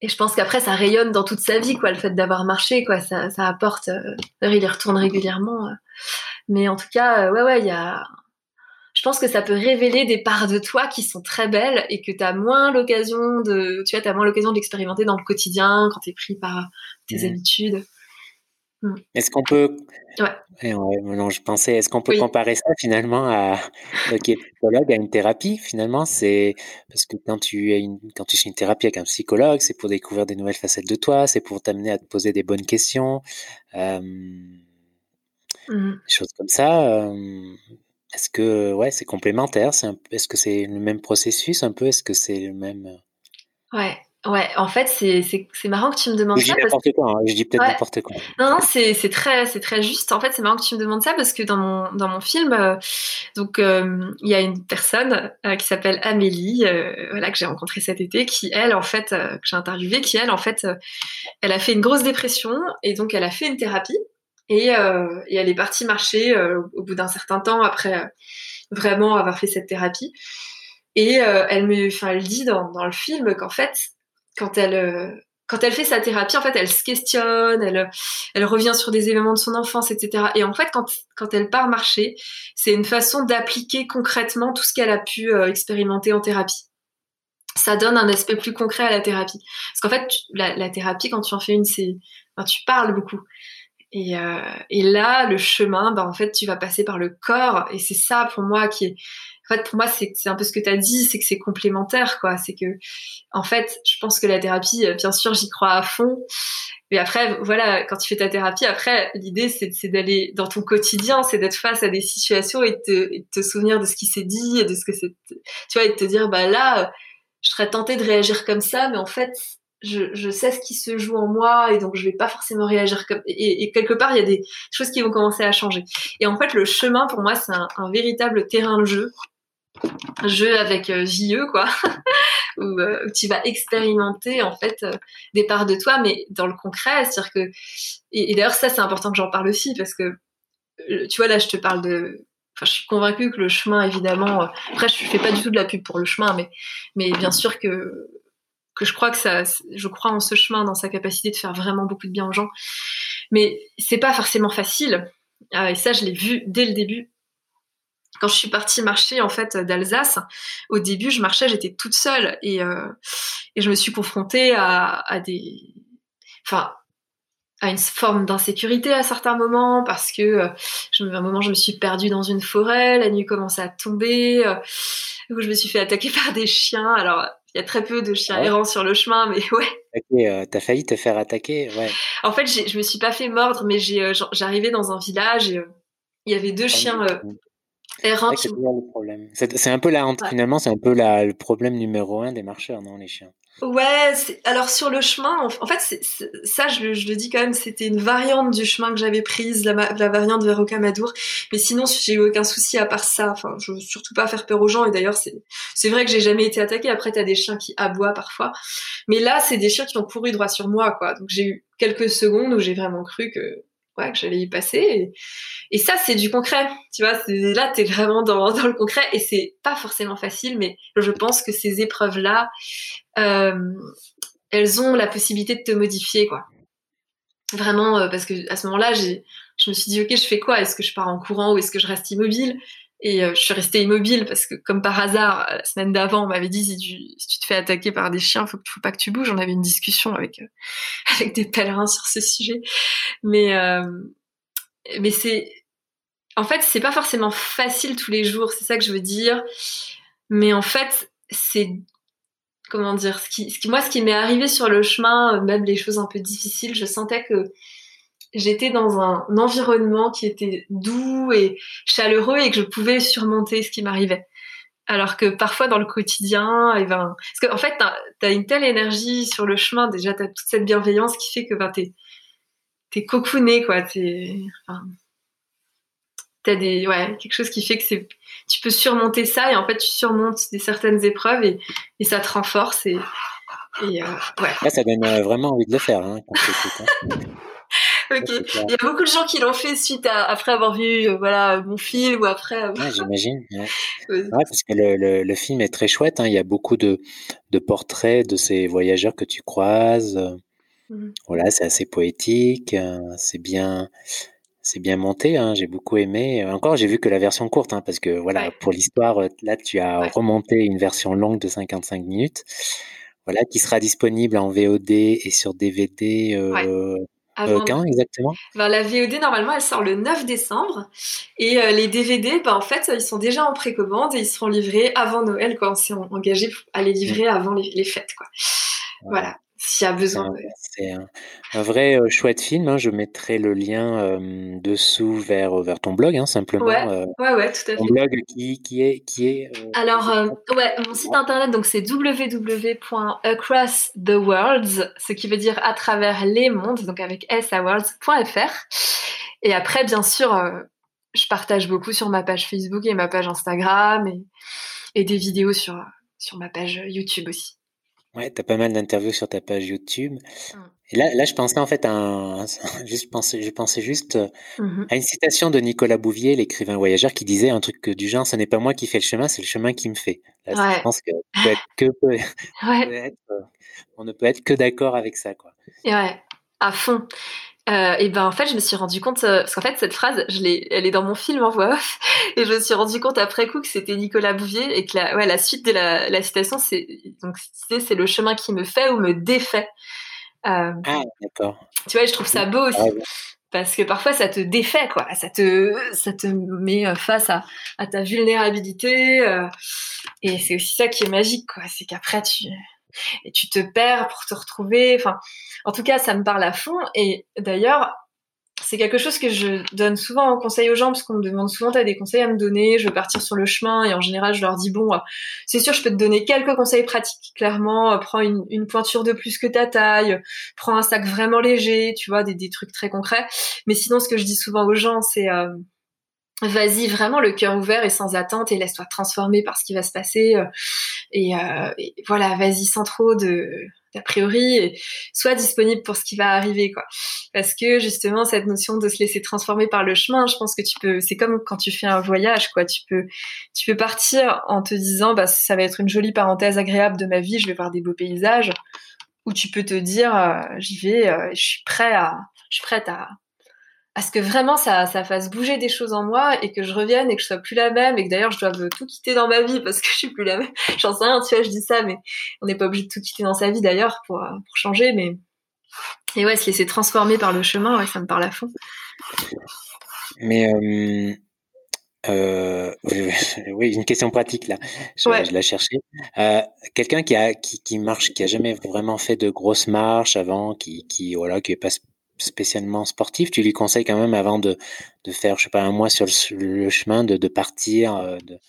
et je pense qu'après, ça rayonne dans toute sa vie, quoi, le fait d'avoir marché, quoi. Ça, ça apporte. D'ailleurs, il y retourne régulièrement. mais en tout cas, ouais, ouais, il y a. Je pense que ça peut révéler des parts de toi qui sont très belles et que tu as moins l'occasion de, tu vois, as moins l'occasion d'expérimenter dans le quotidien quand tu es pris par tes habitudes. Mm. Est-ce qu'on peut. Ouais. non, je pensais, est-ce qu'on peut comparer ça finalement à. qui est psychologue, à une thérapie finalement C'est. Parce que quand tu, es une... quand tu fais une thérapie avec un psychologue, c'est pour découvrir des nouvelles facettes de toi, c'est pour t'amener à te poser des bonnes questions. Euh... Des choses comme ça. Est-ce que ouais, c'est complémentaire Est-ce que c'est le même processus un peu Est-ce que c'est le même Ouais, Ouais, en fait, c'est marrant que tu me demandes je ça. Dis n'importe quoi, hein, je dis peut-être n'importe quoi. Non, non, c'est très, très juste. En fait, c'est marrant que tu me demandes ça parce que dans mon, dans mon film, euh, donc euh, il y a une personne euh, qui s'appelle Amélie, voilà, que j'ai rencontrée cet été, qui elle, en fait, que j'ai interviewée, qui elle, en fait, elle a fait une grosse dépression et donc elle a fait une thérapie et, et elle est partie marcher au bout d'un certain temps après vraiment avoir fait cette thérapie. Et elle me, enfin, elle dit dans, dans le film qu'en fait, quand elle euh, quand elle fait sa thérapie, en fait, elle se questionne, elle, elle revient sur des événements de son enfance, etc. Et en fait, quand, quand elle part marcher, c'est une façon d'appliquer concrètement tout ce qu'elle a pu euh, expérimenter en thérapie. Ça donne un aspect plus concret à la thérapie. Parce qu'en fait, la, thérapie, quand tu en fais une, c'est, enfin, tu parles beaucoup. Et, euh, et là, le chemin, ben, en fait, tu vas passer par le corps. Et c'est ça, pour moi, qui est, en fait, pour moi, c'est un peu ce que tu as dit, c'est que c'est complémentaire, quoi. C'est que, en fait, je pense que la thérapie, euh, bien sûr, j'y crois à fond. Mais après, voilà, quand tu fais ta thérapie, après, l'idée, c'est d'aller dans ton quotidien, c'est d'être face à des situations et de te, souvenir de ce qui s'est dit et de ce que c'est, tu vois, et de te dire, bah là, je serais tentée de réagir comme ça, mais en fait, je, sais ce qui se joue en moi et donc je vais pas forcément réagir comme et, et, quelque part il y a des choses qui vont commencer à changer et en fait le chemin pour moi c'est un, véritable terrain de jeu jeu avec euh, JE quoi. Euh, où, tu vas expérimenter en fait euh, des parts de toi mais dans le concret c'est-à-dire que et, d'ailleurs ça c'est important que j'en parle aussi parce que tu vois là je te parle de enfin je suis convaincue que le chemin évidemment après je fais pas du tout de la pub pour le chemin mais mais bien sûr que que je crois que ça je crois en ce chemin dans sa capacité de faire vraiment beaucoup de bien aux gens. Mais c'est pas forcément facile. Et ça je l'ai vu dès le début quand je suis partie marcher en fait d'Alsace, au début je marchais, j'étais toute seule et, euh, et je me suis confrontée à, à des, enfin, à une forme d'insécurité à certains moments parce que euh, je, à un moment je me suis perdue dans une forêt, la nuit commençait à tomber, euh, où je me suis fait attaquer par des chiens. Alors il y a très peu de chiens errants sur le chemin, mais ouais. Ok, euh, t'as failli te faire attaquer, ouais. En fait, je me suis pas fait mordre, mais j'arrivais dans un village et il y avait deux ah c'est un peu la finalement, c'est un peu la, le problème numéro un des marcheurs, non, les chiens? Ouais, alors sur le chemin, en, fait, ça, je, le dis quand même, c'était une variante du chemin que j'avais prise, la, la, variante vers Rocamadour. Mais sinon, j'ai eu aucun souci à part ça. Enfin, je veux surtout pas faire peur aux gens. Et d'ailleurs, c'est vrai que j'ai jamais été attaquée. Après, t'as des chiens qui aboient parfois. Mais là, c'est des chiens qui ont couru droit sur moi, quoi. Donc j'ai eu quelques secondes où j'ai vraiment cru que ouais, que j'allais y passer. Et, ça, c'est du concret. Tu vois, là, tu es vraiment dans, le concret et c'est pas forcément facile, mais je pense que ces épreuves-là, euh, elles ont la possibilité de te modifier, quoi. Vraiment, euh, parce que à ce moment-là, je me suis dit, ok, je fais quoi? Est-ce que je pars en courant ou est-ce que je reste immobile? Et euh, je suis restée immobile parce que, comme par hasard, la semaine d'avant, on m'avait dit si tu, te fais attaquer par des chiens, faut, faut pas que tu bouges. On avait une discussion avec euh, avec des pèlerins sur ce sujet. Mais euh, mais c'est en fait, c'est pas forcément facile tous les jours. C'est ça que je veux dire. Mais en fait, c'est comment dire ce qui moi, ce qui m'est arrivé sur le chemin, même les choses un peu difficiles, je sentais que j'étais dans un, environnement qui était doux et chaleureux et que je pouvais surmonter ce qui m'arrivait. Alors que parfois dans le quotidien, et eh ben, parce qu'en en fait, t'as as une telle énergie sur le chemin, déjà t'as toute cette bienveillance qui fait que ben, t'es es cocooné quoi, t'es, enfin, t'as des, ouais, quelque chose qui fait que tu peux surmonter ça et en fait tu surmontes des certaines épreuves et, ça te renforce et, euh, ouais. Ça donne euh, vraiment envie de le faire hein. ok. Il y a beaucoup de gens qui l'ont fait suite à après avoir vu euh, voilà mon film ou après. Euh, j'imagine. Ouais. parce que le, le, film est très chouette. Hein. Il y a beaucoup de, de portraits de ces voyageurs que tu croises. Mhm. Voilà, c'est assez poétique. Hein. C'est bien. C'est bien monté, hein, j'ai beaucoup aimé. Encore, j'ai vu que la version courte, hein, parce que voilà, pour l'histoire, là, tu as remonté une version longue de 55 minutes, voilà, qui sera disponible en VOD et sur DVD euh, quand exactement? Ben, La VOD, normalement, elle sort le 9 décembre. Et les DVD, ben, en fait, ils sont déjà en précommande et ils seront livrés avant Noël. Quoi. On s'est engagé à les livrer mmh. avant les, fêtes. Quoi. Voilà s'il y a besoin. C'est un, vrai euh, chouette film. Hein. Je mettrai le lien euh, dessous vers, vers ton blog, hein, simplement. Ouais, euh, ouais, ouais, tout à fait. Ton blog qui, qui est. Qui est Alors, ouais, mon site internet, donc c'est www.acrosstheworlds, ce qui veut dire à travers les mondes, donc avec saworlds.fr. Et après, bien sûr, je partage beaucoup sur ma page Facebook et ma page Instagram et, et des vidéos sur, sur ma page YouTube aussi. Ouais, t'as pas mal d'interviews sur ta page YouTube. Mmh. Et là, là, je pensais en fait à un, juste pensais, je pensais juste euh, mmh à une citation de Nicolas Bouvier, l'écrivain voyageur, qui disait un truc du genre "Ce n'est pas moi qui fais le chemin, c'est le chemin qui me fait." Là, je pense que, peut être que peut, être, on ne peut être que d'accord avec ça, quoi. Ouais, à fond. Euh, et ben en fait je me suis rendu compte euh, parce qu'en fait cette phrase je l'ai elle est dans mon film en voix off. Et je me suis rendu compte après coup que c'était Nicolas Bouvier et que la ouais la suite de la, la citation c'est donc c'est le chemin qui me fait ou me défait. Euh, ah d'accord. tu vois je trouve ça beau aussi. Ah parce que parfois ça te défait quoi. Ça te ça te met euh, face à, à ta vulnérabilité euh, et c'est aussi ça qui est magique quoi. C'est qu'après tu et tu te perds pour te retrouver. Enfin, en tout cas, ça me parle à fond. Et d'ailleurs, c'est quelque chose que je donne souvent en conseil aux gens parce qu'on me demande souvent t'as des conseils à me donner, je veux partir sur le chemin et en général je leur dis bon c'est sûr je peux te donner quelques conseils pratiques clairement prends une, pointure de plus que ta taille, prends un sac vraiment léger, tu vois des, trucs très concrets. Mais sinon ce que je dis souvent aux gens c'est euh, vas-y vraiment le cœur ouvert et sans attente et laisse-toi transformer par ce qui va se passer euh, et, euh, voilà vas-y sans trop de d'a priori et sois disponible pour ce qui va arriver quoi. Parce que justement cette notion de se laisser transformer par le chemin je pense que tu peux c'est comme quand tu fais un voyage quoi. Tu peux tu peux partir en te disant bah ça va être une jolie parenthèse agréable de ma vie je vais voir des beaux paysages. Ou tu peux te dire euh, j'y vais je suis prêt à je suis prête à à ce que vraiment ça, ça fasse bouger des choses en moi et que je revienne et que je sois plus la même et que d'ailleurs je dois tout quitter dans ma vie parce que je suis plus la même. J'en sais rien, tu vois, je dis ça, mais on n'est pas obligé de tout quitter dans sa vie d'ailleurs pour, euh, pour changer, mais et ouais, se laisser transformer par le chemin, ouais, ça me parle à fond. Mais euh, euh, oui, une question pratique là. Je, ouais. je la cherchais. Euh, Quelqu'un qui a qui, qui marche, qui a jamais vraiment fait de grosses marches avant, qui qui voilà, qui est pas spécialement sportif, tu lui conseilles quand même avant de, faire, je sais pas, un mois sur le, chemin, de, partir, euh, de,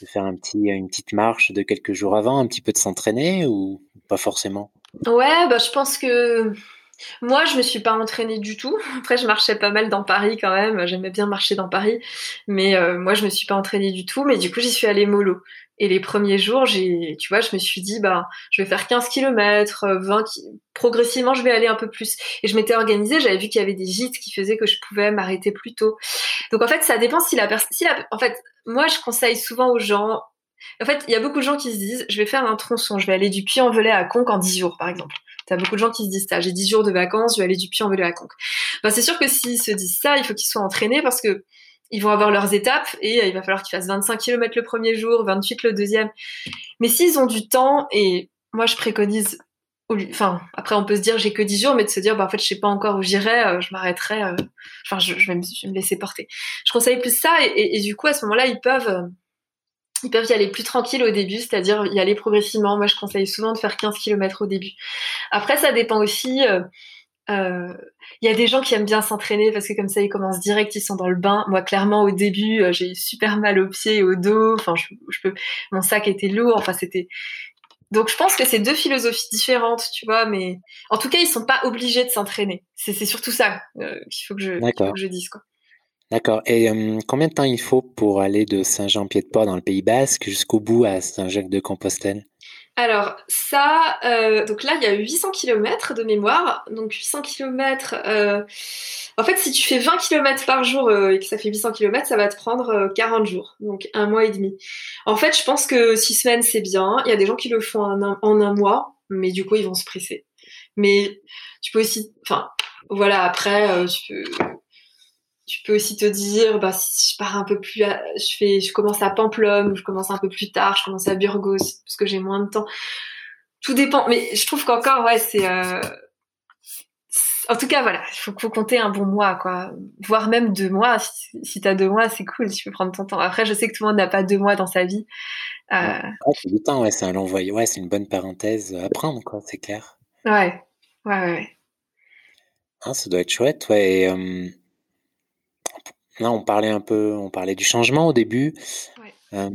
de, faire un petit, une petite marche de quelques jours avant, un petit peu de s'entraîner ou pas forcément? Ouais, bah, je pense que moi, je me suis pas entraînée du tout. Après, je marchais pas mal dans Paris quand même. J'aimais bien marcher dans Paris, mais euh, moi, je me suis pas entraînée du tout. Mais du coup, j'y suis allée mollo. Et les premiers jours, j'ai, tu vois, je me suis dit, bah, je vais faire 15 km, 20, progressivement, je vais aller un peu plus. Et je m'étais organisée, j'avais vu qu'il y avait des gîtes qui faisaient que je pouvais m'arrêter plus tôt. Donc, en fait, ça dépend si la personne, en fait, moi, je conseille souvent aux gens, en fait, il y a beaucoup de gens qui se disent, je vais faire un tronçon, je vais aller du Puy-en-Velay à Conques en 10 jours, par exemple. T'as beaucoup de gens qui se disent ça. J'ai 10 jours de vacances, je vais aller du Puy-en-Velay à Conques. Ben, c'est sûr que s'ils se disent ça, il faut qu'ils soient entraînés parce que ils vont avoir leurs étapes et il va falloir qu'ils fassent 25 km le premier jour, 28 le deuxième. Mais s'ils ont du temps, et moi je préconise, enfin après on peut se dire j'ai que 10 jours, mais de se dire bah en fait je sais pas encore où j'irai, euh, je m'arrêterai, euh, enfin je, vais me, laisser porter. Je conseille plus ça et, du coup à ce moment-là ils peuvent euh, ils peuvent y aller plus tranquille au début, c'est-à-dire y aller progressivement. Moi je conseille souvent de faire 15 km au début. Après ça dépend aussi il euh, y a des gens qui aiment bien s'entraîner parce que comme ça ils commencent direct, ils sont dans le bain. Moi clairement au début euh, j'ai super mal aux pieds et au dos. Enfin je, peux, mon sac était lourd. Enfin c'était. Donc je pense que c'est deux philosophies différentes, tu vois. Mais en tout cas ils sont pas obligés de s'entraîner. C'est surtout ça euh, qu'il faut que je, que je dise quoi. D'accord. Et combien de temps il faut pour aller de Saint-Jean-Pied-de-Port dans le Pays Basque jusqu'au bout à Saint-Jacques-de-Compostelle? Alors ça, euh, donc là il y a 800 km de mémoire, donc 800 km. Euh, en fait, si tu fais 20 km par jour euh, et que ça fait 800 km, ça va te prendre 40 jours, donc un mois et demi. En fait, je pense que 6 semaines c'est bien. Il y a des gens qui le font en un, en un mois, mais du coup ils vont se presser. Mais tu peux aussi, enfin voilà, après tu peux tu peux aussi te dire bah si je pars un peu plus je fais je commence à ou je commence un peu plus tard je commence à Burgos parce que j'ai moins de temps tout dépend mais je trouve qu'encore ouais c'est euh, en tout cas, voilà, il faut, compter un bon mois, quoi. Voire même deux mois. Si, si tu as deux mois, c'est cool, tu peux prendre ton temps. Après, je sais que tout le monde n'a pas deux mois dans sa vie. Euh... c'est du temps, ouais, c'est un long voyage. Ouais, c'est une bonne parenthèse à prendre, quoi, c'est clair. Ouais, ouais, ouais. Ah, ça doit être chouette, ouais. Et, euh, là, on parlait un peu, on parlait du changement au début. Ouais. Euh,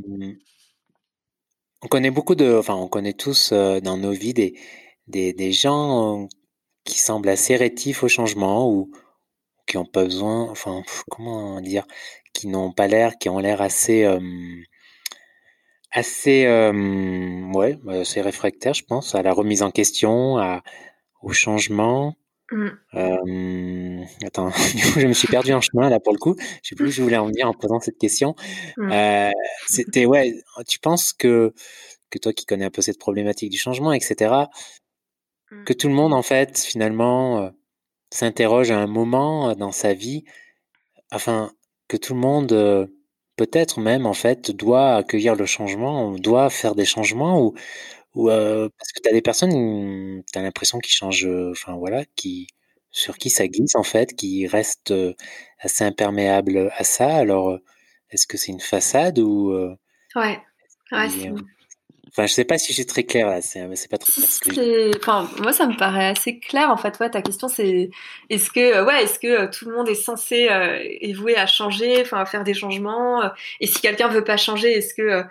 on connaît beaucoup de, enfin, on connaît tous euh, dans nos vies des, des, des gens qui semblent assez rétifs au changement ou qui n'ont pas besoin, enfin, comment dire, qui n'ont pas l'air, qui ont l'air assez, assez, ouais, bah, assez réfractaires, je pense, à la remise en question, à, au changement. Mmh. attends, je me suis perdu en chemin là pour le coup. Je sais plus où je voulais en venir en posant cette question. Mmh. Euh, c'était ouais. Tu penses que que toi qui connais un peu cette problématique du changement, etc., mmh. que tout le monde en fait finalement euh, s'interroge à un moment euh, dans sa vie, enfin que tout le monde peut-être même en fait doit accueillir le changement, doit faire des changements ou ou parce que tu as des personnes, tu as l'impression qu'ils changent, enfin voilà, qui, sur qui ça glisse en fait, qui restent assez imperméables à ça. Alors, est-ce que c'est une façade ou. ouais, ouais c'est Enfin, je sais pas si j'ai très clair là, c'est pas très clair. Enfin, moi, ça me paraît assez clair en fait. Ouais, ta question, c'est est-ce que, euh, ouais, est-ce que euh, tout le monde est censé euh, voué à changer, enfin, à faire des changements Et si quelqu'un veut pas changer, est-ce que,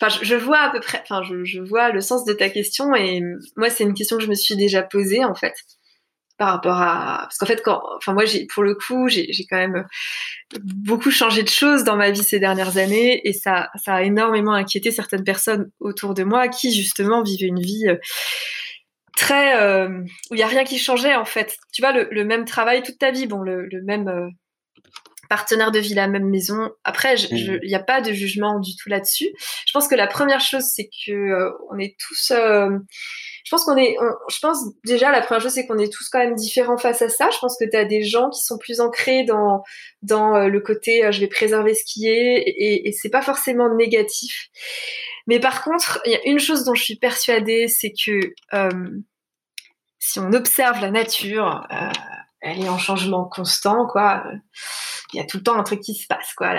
enfin, je, vois à peu près, enfin, je, je, vois le sens de ta question et moi, c'est une question que je me suis déjà posée en fait par rapport à parce qu'en fait quand enfin moi j'ai pour le coup j'ai quand même beaucoup changé de choses dans ma vie ces dernières années et ça ça a énormément inquiété certaines personnes autour de moi qui justement vivaient une vie euh, très euh, où il y a rien qui changeait en fait. Tu vois le, même travail toute ta vie bon le, même euh, partenaire de vie la même maison après il n'y a pas de jugement du tout là-dessus je pense que la première chose c'est que on est tous je pense qu'on est, je pense déjà la première chose c'est qu'on est tous quand même différents face à ça. Je pense que tu as des gens qui sont plus ancrés dans dans euh, le côté euh, je vais préserver ce qui est et, et c'est pas forcément négatif. Mais par contre, il y a une chose dont je suis persuadée, c'est que euh, si on observe la nature, euh, elle est en changement constant, quoi. Il y a tout le temps un truc qui se passe, quoi.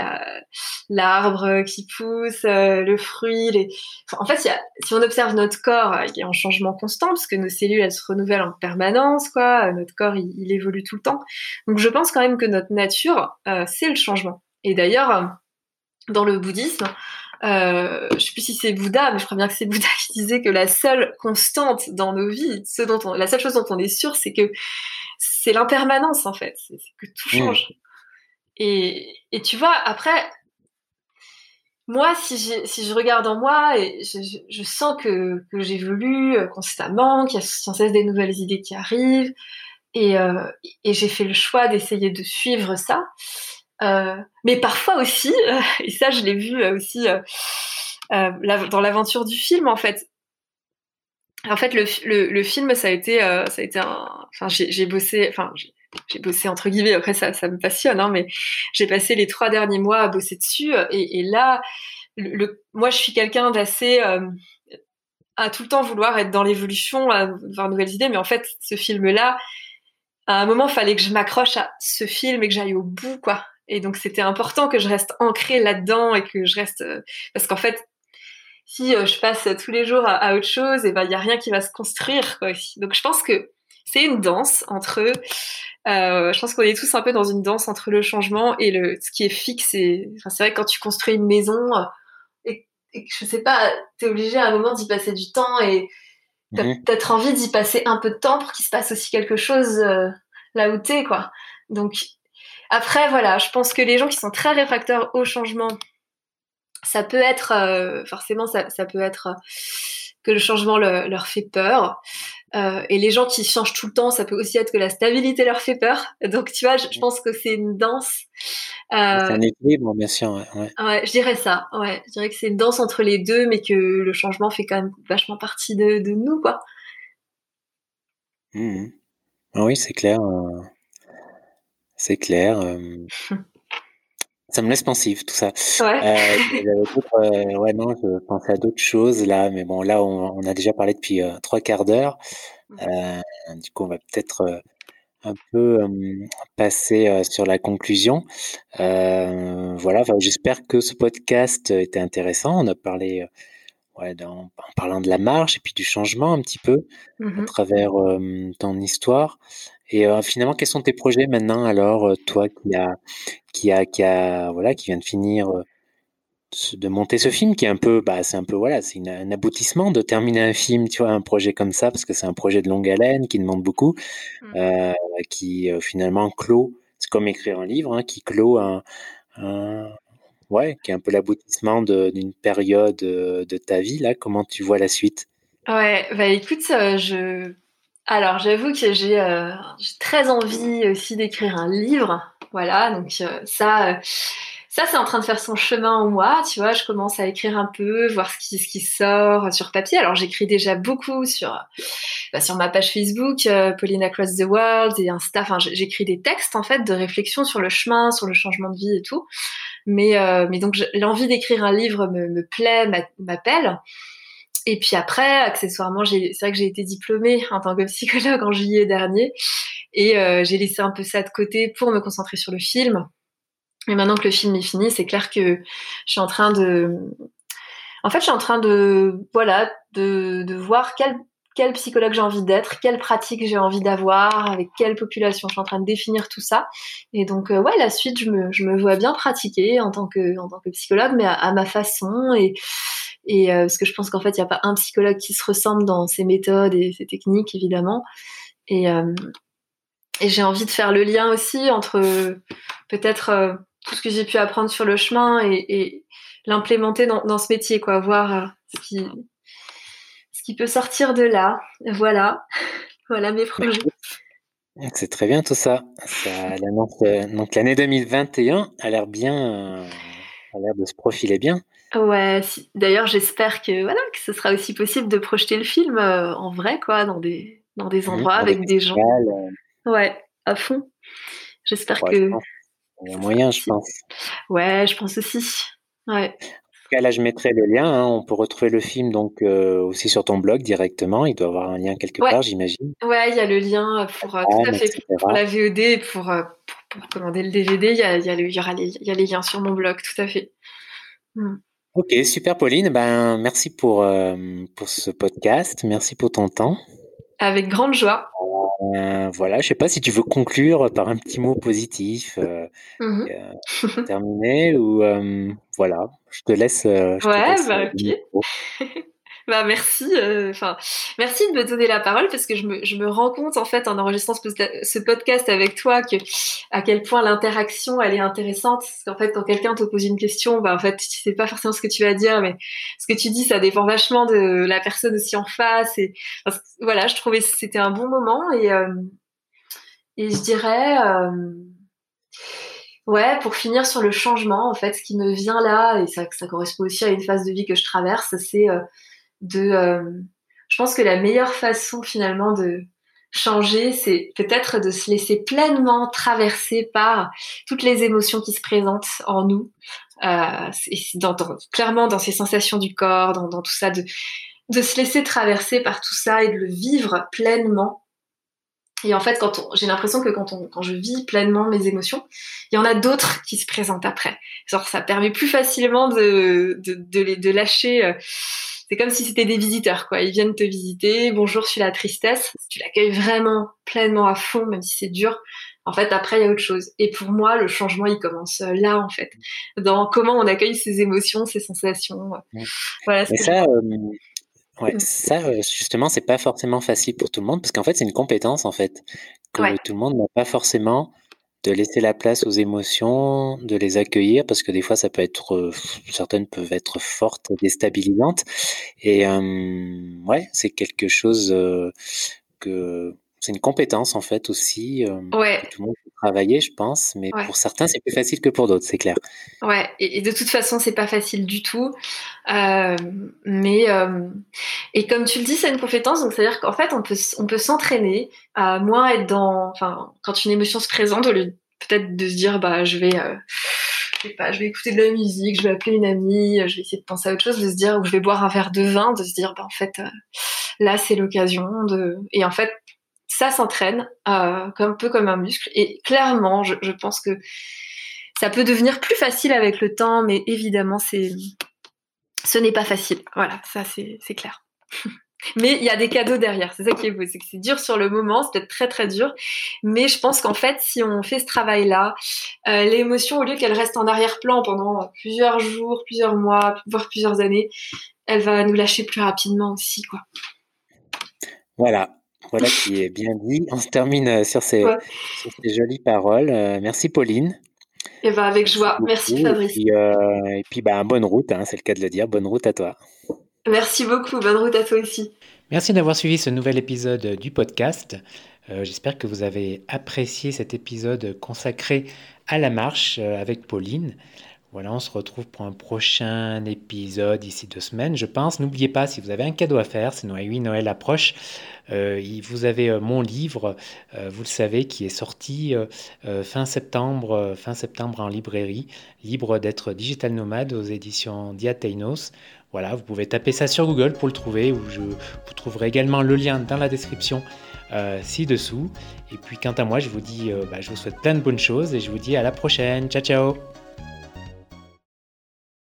L'arbre qui pousse, euh, le fruit, les... en fait, si on observe notre corps, il est en changement constant parce que nos cellules, elles se renouvellent en permanence, quoi. Notre corps, il, évolue tout le temps. Donc, je pense quand même que notre nature, euh, c'est le changement. Et d'ailleurs, dans le bouddhisme, euh, je sais plus si c'est Bouddha, mais je crois bien que c'est Bouddha qui disait que la seule constante dans nos vies, ce dont on, la seule chose dont on est sûr, c'est que c'est l'impermanence en fait, c'est que tout mmh. change. Et, et, tu vois, après, moi, si, si je regarde en moi, et je, je, sens que, que j'évolue euh, constamment, qu'il y a sans cesse des nouvelles idées qui arrivent, et, euh, et j'ai fait le choix d'essayer de suivre ça. Euh, mais parfois aussi, et ça je l'ai vu aussi dans l'aventure du film en fait, en fait, le, le, le, film, ça a été, euh, ça a été un. Enfin, j'ai bossé. Enfin, j'ai bossé entre guillemets. Après, ça, ça me passionne, hein, mais j'ai passé les trois derniers mois à bosser dessus. Et, et là, le, moi, je suis quelqu'un d'assez euh, à tout le temps vouloir être dans l'évolution, avoir de nouvelles idées. Mais en fait, ce film-là, à un moment, fallait que je m'accroche à ce film et que j'aille au bout, quoi. Et donc, c'était important que je reste ancrée là-dedans et que je reste, euh, parce qu'en fait, si euh, je passe tous les jours à, autre chose, et ben il y a rien qui va se construire quoi. Donc je pense que c'est une danse entre euh, je pense qu'on est tous un peu dans une danse entre le changement et le ce qui est fixe. Et enfin, c'est vrai que quand tu construis une maison euh, et, et je sais pas, t'es obligé à un moment d'y passer du temps et t'as mhm. peut-être envie d'y passer un peu de temps pour qu'il se passe aussi quelque chose euh, là où t'es quoi. Donc après voilà, je pense que les gens qui sont très réfractaires au changement ça peut être euh, forcément ça, ça, peut être euh, que le changement leur fait peur. Euh, et les gens qui changent tout le temps ça peut aussi être que la stabilité leur fait peur. Donc tu vois je, pense que c'est une danse euh, c'est un équilibre bien sûr ouais. ouais. je dirais ça ouais. Je dirais que c'est une danse entre les deux mais que le changement fait quand même vachement partie de, de nous quoi. Mmh ah oui c'est clair c'est clair Ça me laisse pensif tout ça. Ouais. Euh, euh, ouais, non, je pensais à d'autres choses là, mais bon, là, on, on a déjà parlé depuis euh, trois quarts d'heure. Euh, du coup, on va peut-être un peu passer sur la conclusion. voilà, j'espère que ce podcast était intéressant. On a parlé, ouais, en parlant de la marche et puis du changement un petit peu à Mmh travers ton histoire. Et finalement, quels sont tes projets maintenant alors, toi qui a, qui a, qui a, voilà, qui vient de finir de monter ce film qui est un peu, bah, c'est un peu, voilà, c'est un aboutissement de terminer un film, tu vois, un projet comme ça, parce que c'est un projet de longue haleine qui demande beaucoup, Mmh. euh, qui euh, finalement clôt, c'est comme écrire un livre, hein, qui clôt un, ouais, qui est un peu l'aboutissement d'une période euh, de ta vie, là. Comment tu vois la suite? Ouais, bah écoute, je. Alors, j'avoue que j'ai très envie aussi d'écrire un livre. Voilà, donc ça, ça, c'est en train de faire son chemin en moi, tu vois. Je commence à écrire un peu, voir ce qui, ce qui sort sur papier. Alors, j'écris déjà beaucoup sur, bah, sur ma page Facebook, euh, Pauline Across the World et Insta. Enfin, j'écris des textes, en fait, de réflexion sur le chemin, sur le changement de vie et tout. Mais, euh, mais donc, l'envie d'écrire un livre me, me plaît, m'appelle. Et puis après, accessoirement, c'est vrai que j'ai été diplômée en tant que psychologue en juillet dernier. Et euh, j'ai laissé un peu ça de côté pour me concentrer sur le film. Et maintenant que le film est fini, c'est clair que je suis en train de, en fait, je suis en train de, voilà, de, voir quel, psychologue j'ai envie d'être, quelle pratique j'ai envie d'avoir, avec quelle population. Je suis en train de définir tout ça. Et donc, euh, ouais, la suite, je me, vois bien pratiquer en tant que, en tant que psychologue, mais à, ma façon. Et, et euh, parce que je pense qu'en fait, il n'y a pas un psychologue qui se ressemble dans ses méthodes et ses techniques, évidemment. Et, euh, j'ai envie de faire le lien aussi entre peut-être tout ce que j'ai pu apprendre sur le chemin et, l'implémenter dans, ce métier, quoi, voir euh, ce qui, ce qui peut sortir de là. Voilà, voilà mes projets. C'est très bien tout ça. ça euh, donc l'année 2021 a l'air bien, euh, a l'air de se profiler bien. Ouais, d'ailleurs j'espère que voilà que ce sera aussi possible de projeter le film en vrai quoi dans des dans des endroits avec des gens. Ouais, à fond. J'espère que il y a moyen, je pense. Ouais, je pense aussi. Ouais. En tout cas, là, je mettrai le lien. Hein. On peut retrouver le film donc euh, aussi sur ton blog directement. Il doit avoir un lien quelque part, j'imagine. Ouais, il y a le lien pour euh, tout à fait pour la VOD et pour, euh, pour, commander le DVD. Il y, a, il, y a il, y aura les, il y a les liens sur mon blog, tout à fait. Hmm. Ok, super Pauline. Ben, merci pour, pour ce podcast. Merci pour ton temps. Avec grande joie. Euh, voilà, je sais pas si tu veux conclure par un petit mot positif, euh, mmh euh, terminer ou voilà, je te laisse. Je ouais, bah, ok. Bah merci, euh, enfin merci de me donner la parole parce que je me, je me rends compte en fait en enregistrant ce, podcast avec toi que à quel point l'interaction elle est intéressante. Parce qu'en fait quand quelqu'un te pose une question, bah en fait sais pas forcément ce que tu vas dire, mais ce que tu dis ça dépend vachement de la personne aussi en face. Et voilà, je trouvais que c'était un bon moment et euh, et je dirais. Euh, ouais, pour finir sur le changement, en fait, ce qui me vient là, et ça correspond aussi à une phase de vie que je traverse, c'est de euh, je pense que la meilleure façon finalement de changer, c'est peut-être de se laisser pleinement traverser par toutes les émotions qui se présentent en nous, euh, dans, clairement dans ces sensations du corps, dans, dans tout ça, de, de se laisser traverser par tout ça et de le vivre pleinement. Et en fait, quand j'ai l'impression que quand, on, quand je vis pleinement mes émotions, il y en a d'autres qui se présentent après. Genre, ça permet plus facilement de, de, de, de lâcher. Euh, c'est comme si c'était des visiteurs, quoi. Ils viennent te visiter. Bonjour, je suis la tristesse. tu l'accueilles vraiment pleinement à fond, même si c'est dur, en fait, après, il y a autre chose. Et pour moi, le changement, il commence euh, là, en fait, dans comment on accueille ses émotions, ses sensations. Voilà. Mais ça, euh, ouais, mm. ça, euh, justement, c'est pas forcément facile pour tout le monde, parce qu'en fait, c'est une compétence, en fait, que tout le monde n'a pas forcément de laisser la place aux émotions, de les accueillir, parce que des fois, ça peut être, euh, certaines peuvent être fortes, déstabilisantes. Et euh, ouais, c'est quelque chose euh, que c'est une compétence en fait aussi. ouais. tout le monde peut travailler, je pense, mais pour certains, c'est plus facile que pour d'autres, c'est clair. Ouais, et, de toute façon, c'est pas facile du tout. mais et comme tu le dis, c'est une compétence, donc c'est à dire qu'en fait, on peut on peut s'entraîner à moins être dans, enfin, quand une émotion se présente, au lieu peut-être de se dire, bah, je vais je sais pas, je vais écouter de la musique, je vais appeler une amie, je vais essayer de penser à autre chose, de se dire, ou je vais boire un verre de vin, de se dire, bah, en fait, là, c'est l'occasion de, et en fait, ça s'entraîne, euh, comme, un peu comme un muscle. Et clairement, je, je, pense que ça peut devenir plus facile avec le temps, mais évidemment, c'est, ce n'est pas facile. Voilà, ça c'est clair. Mais il y a des cadeaux derrière, c'est ça qui est beau, c'est que c'est dur sur le moment, c'est peut-être très très dur, mais je pense qu'en fait, si on fait ce travail-là, euh, l'émotion, au lieu qu'elle reste en arrière-plan pendant plusieurs jours, plusieurs mois, voire plusieurs années, elle va nous lâcher plus rapidement aussi, quoi. Voilà, voilà qui est bien dit. On se termine euh, sur ces, jolies paroles. Euh, merci Pauline. Et eh ben avec joie. Merci Fabrice. Et puis, bah, bonne route, hein, c'est le cas de le dire. Bonne route à toi. Merci beaucoup, bonne route à toi aussi. Merci d'avoir suivi ce nouvel épisode du podcast. Euh, j'espère que vous avez apprécié cet épisode consacré à la marche euh, avec Pauline. Voilà, on se retrouve pour un prochain épisode d'ici deux semaines, je pense. N'oubliez pas, si vous avez un cadeau à faire, c'est Noël, oui, Noël approche. Euh, vous avez mon livre, vous le savez, qui est sorti fin septembre, fin septembre en librairie, libre d'être digital nomade aux éditions Diateinos. Voilà, vous pouvez taper ça sur Google pour le trouver, ou je, vous trouverez également le lien dans la description euh, ci-dessous. Et puis quant à moi, je vous dis, euh, bah, je vous souhaite plein de bonnes choses et je vous dis à la prochaine. Ciao ciao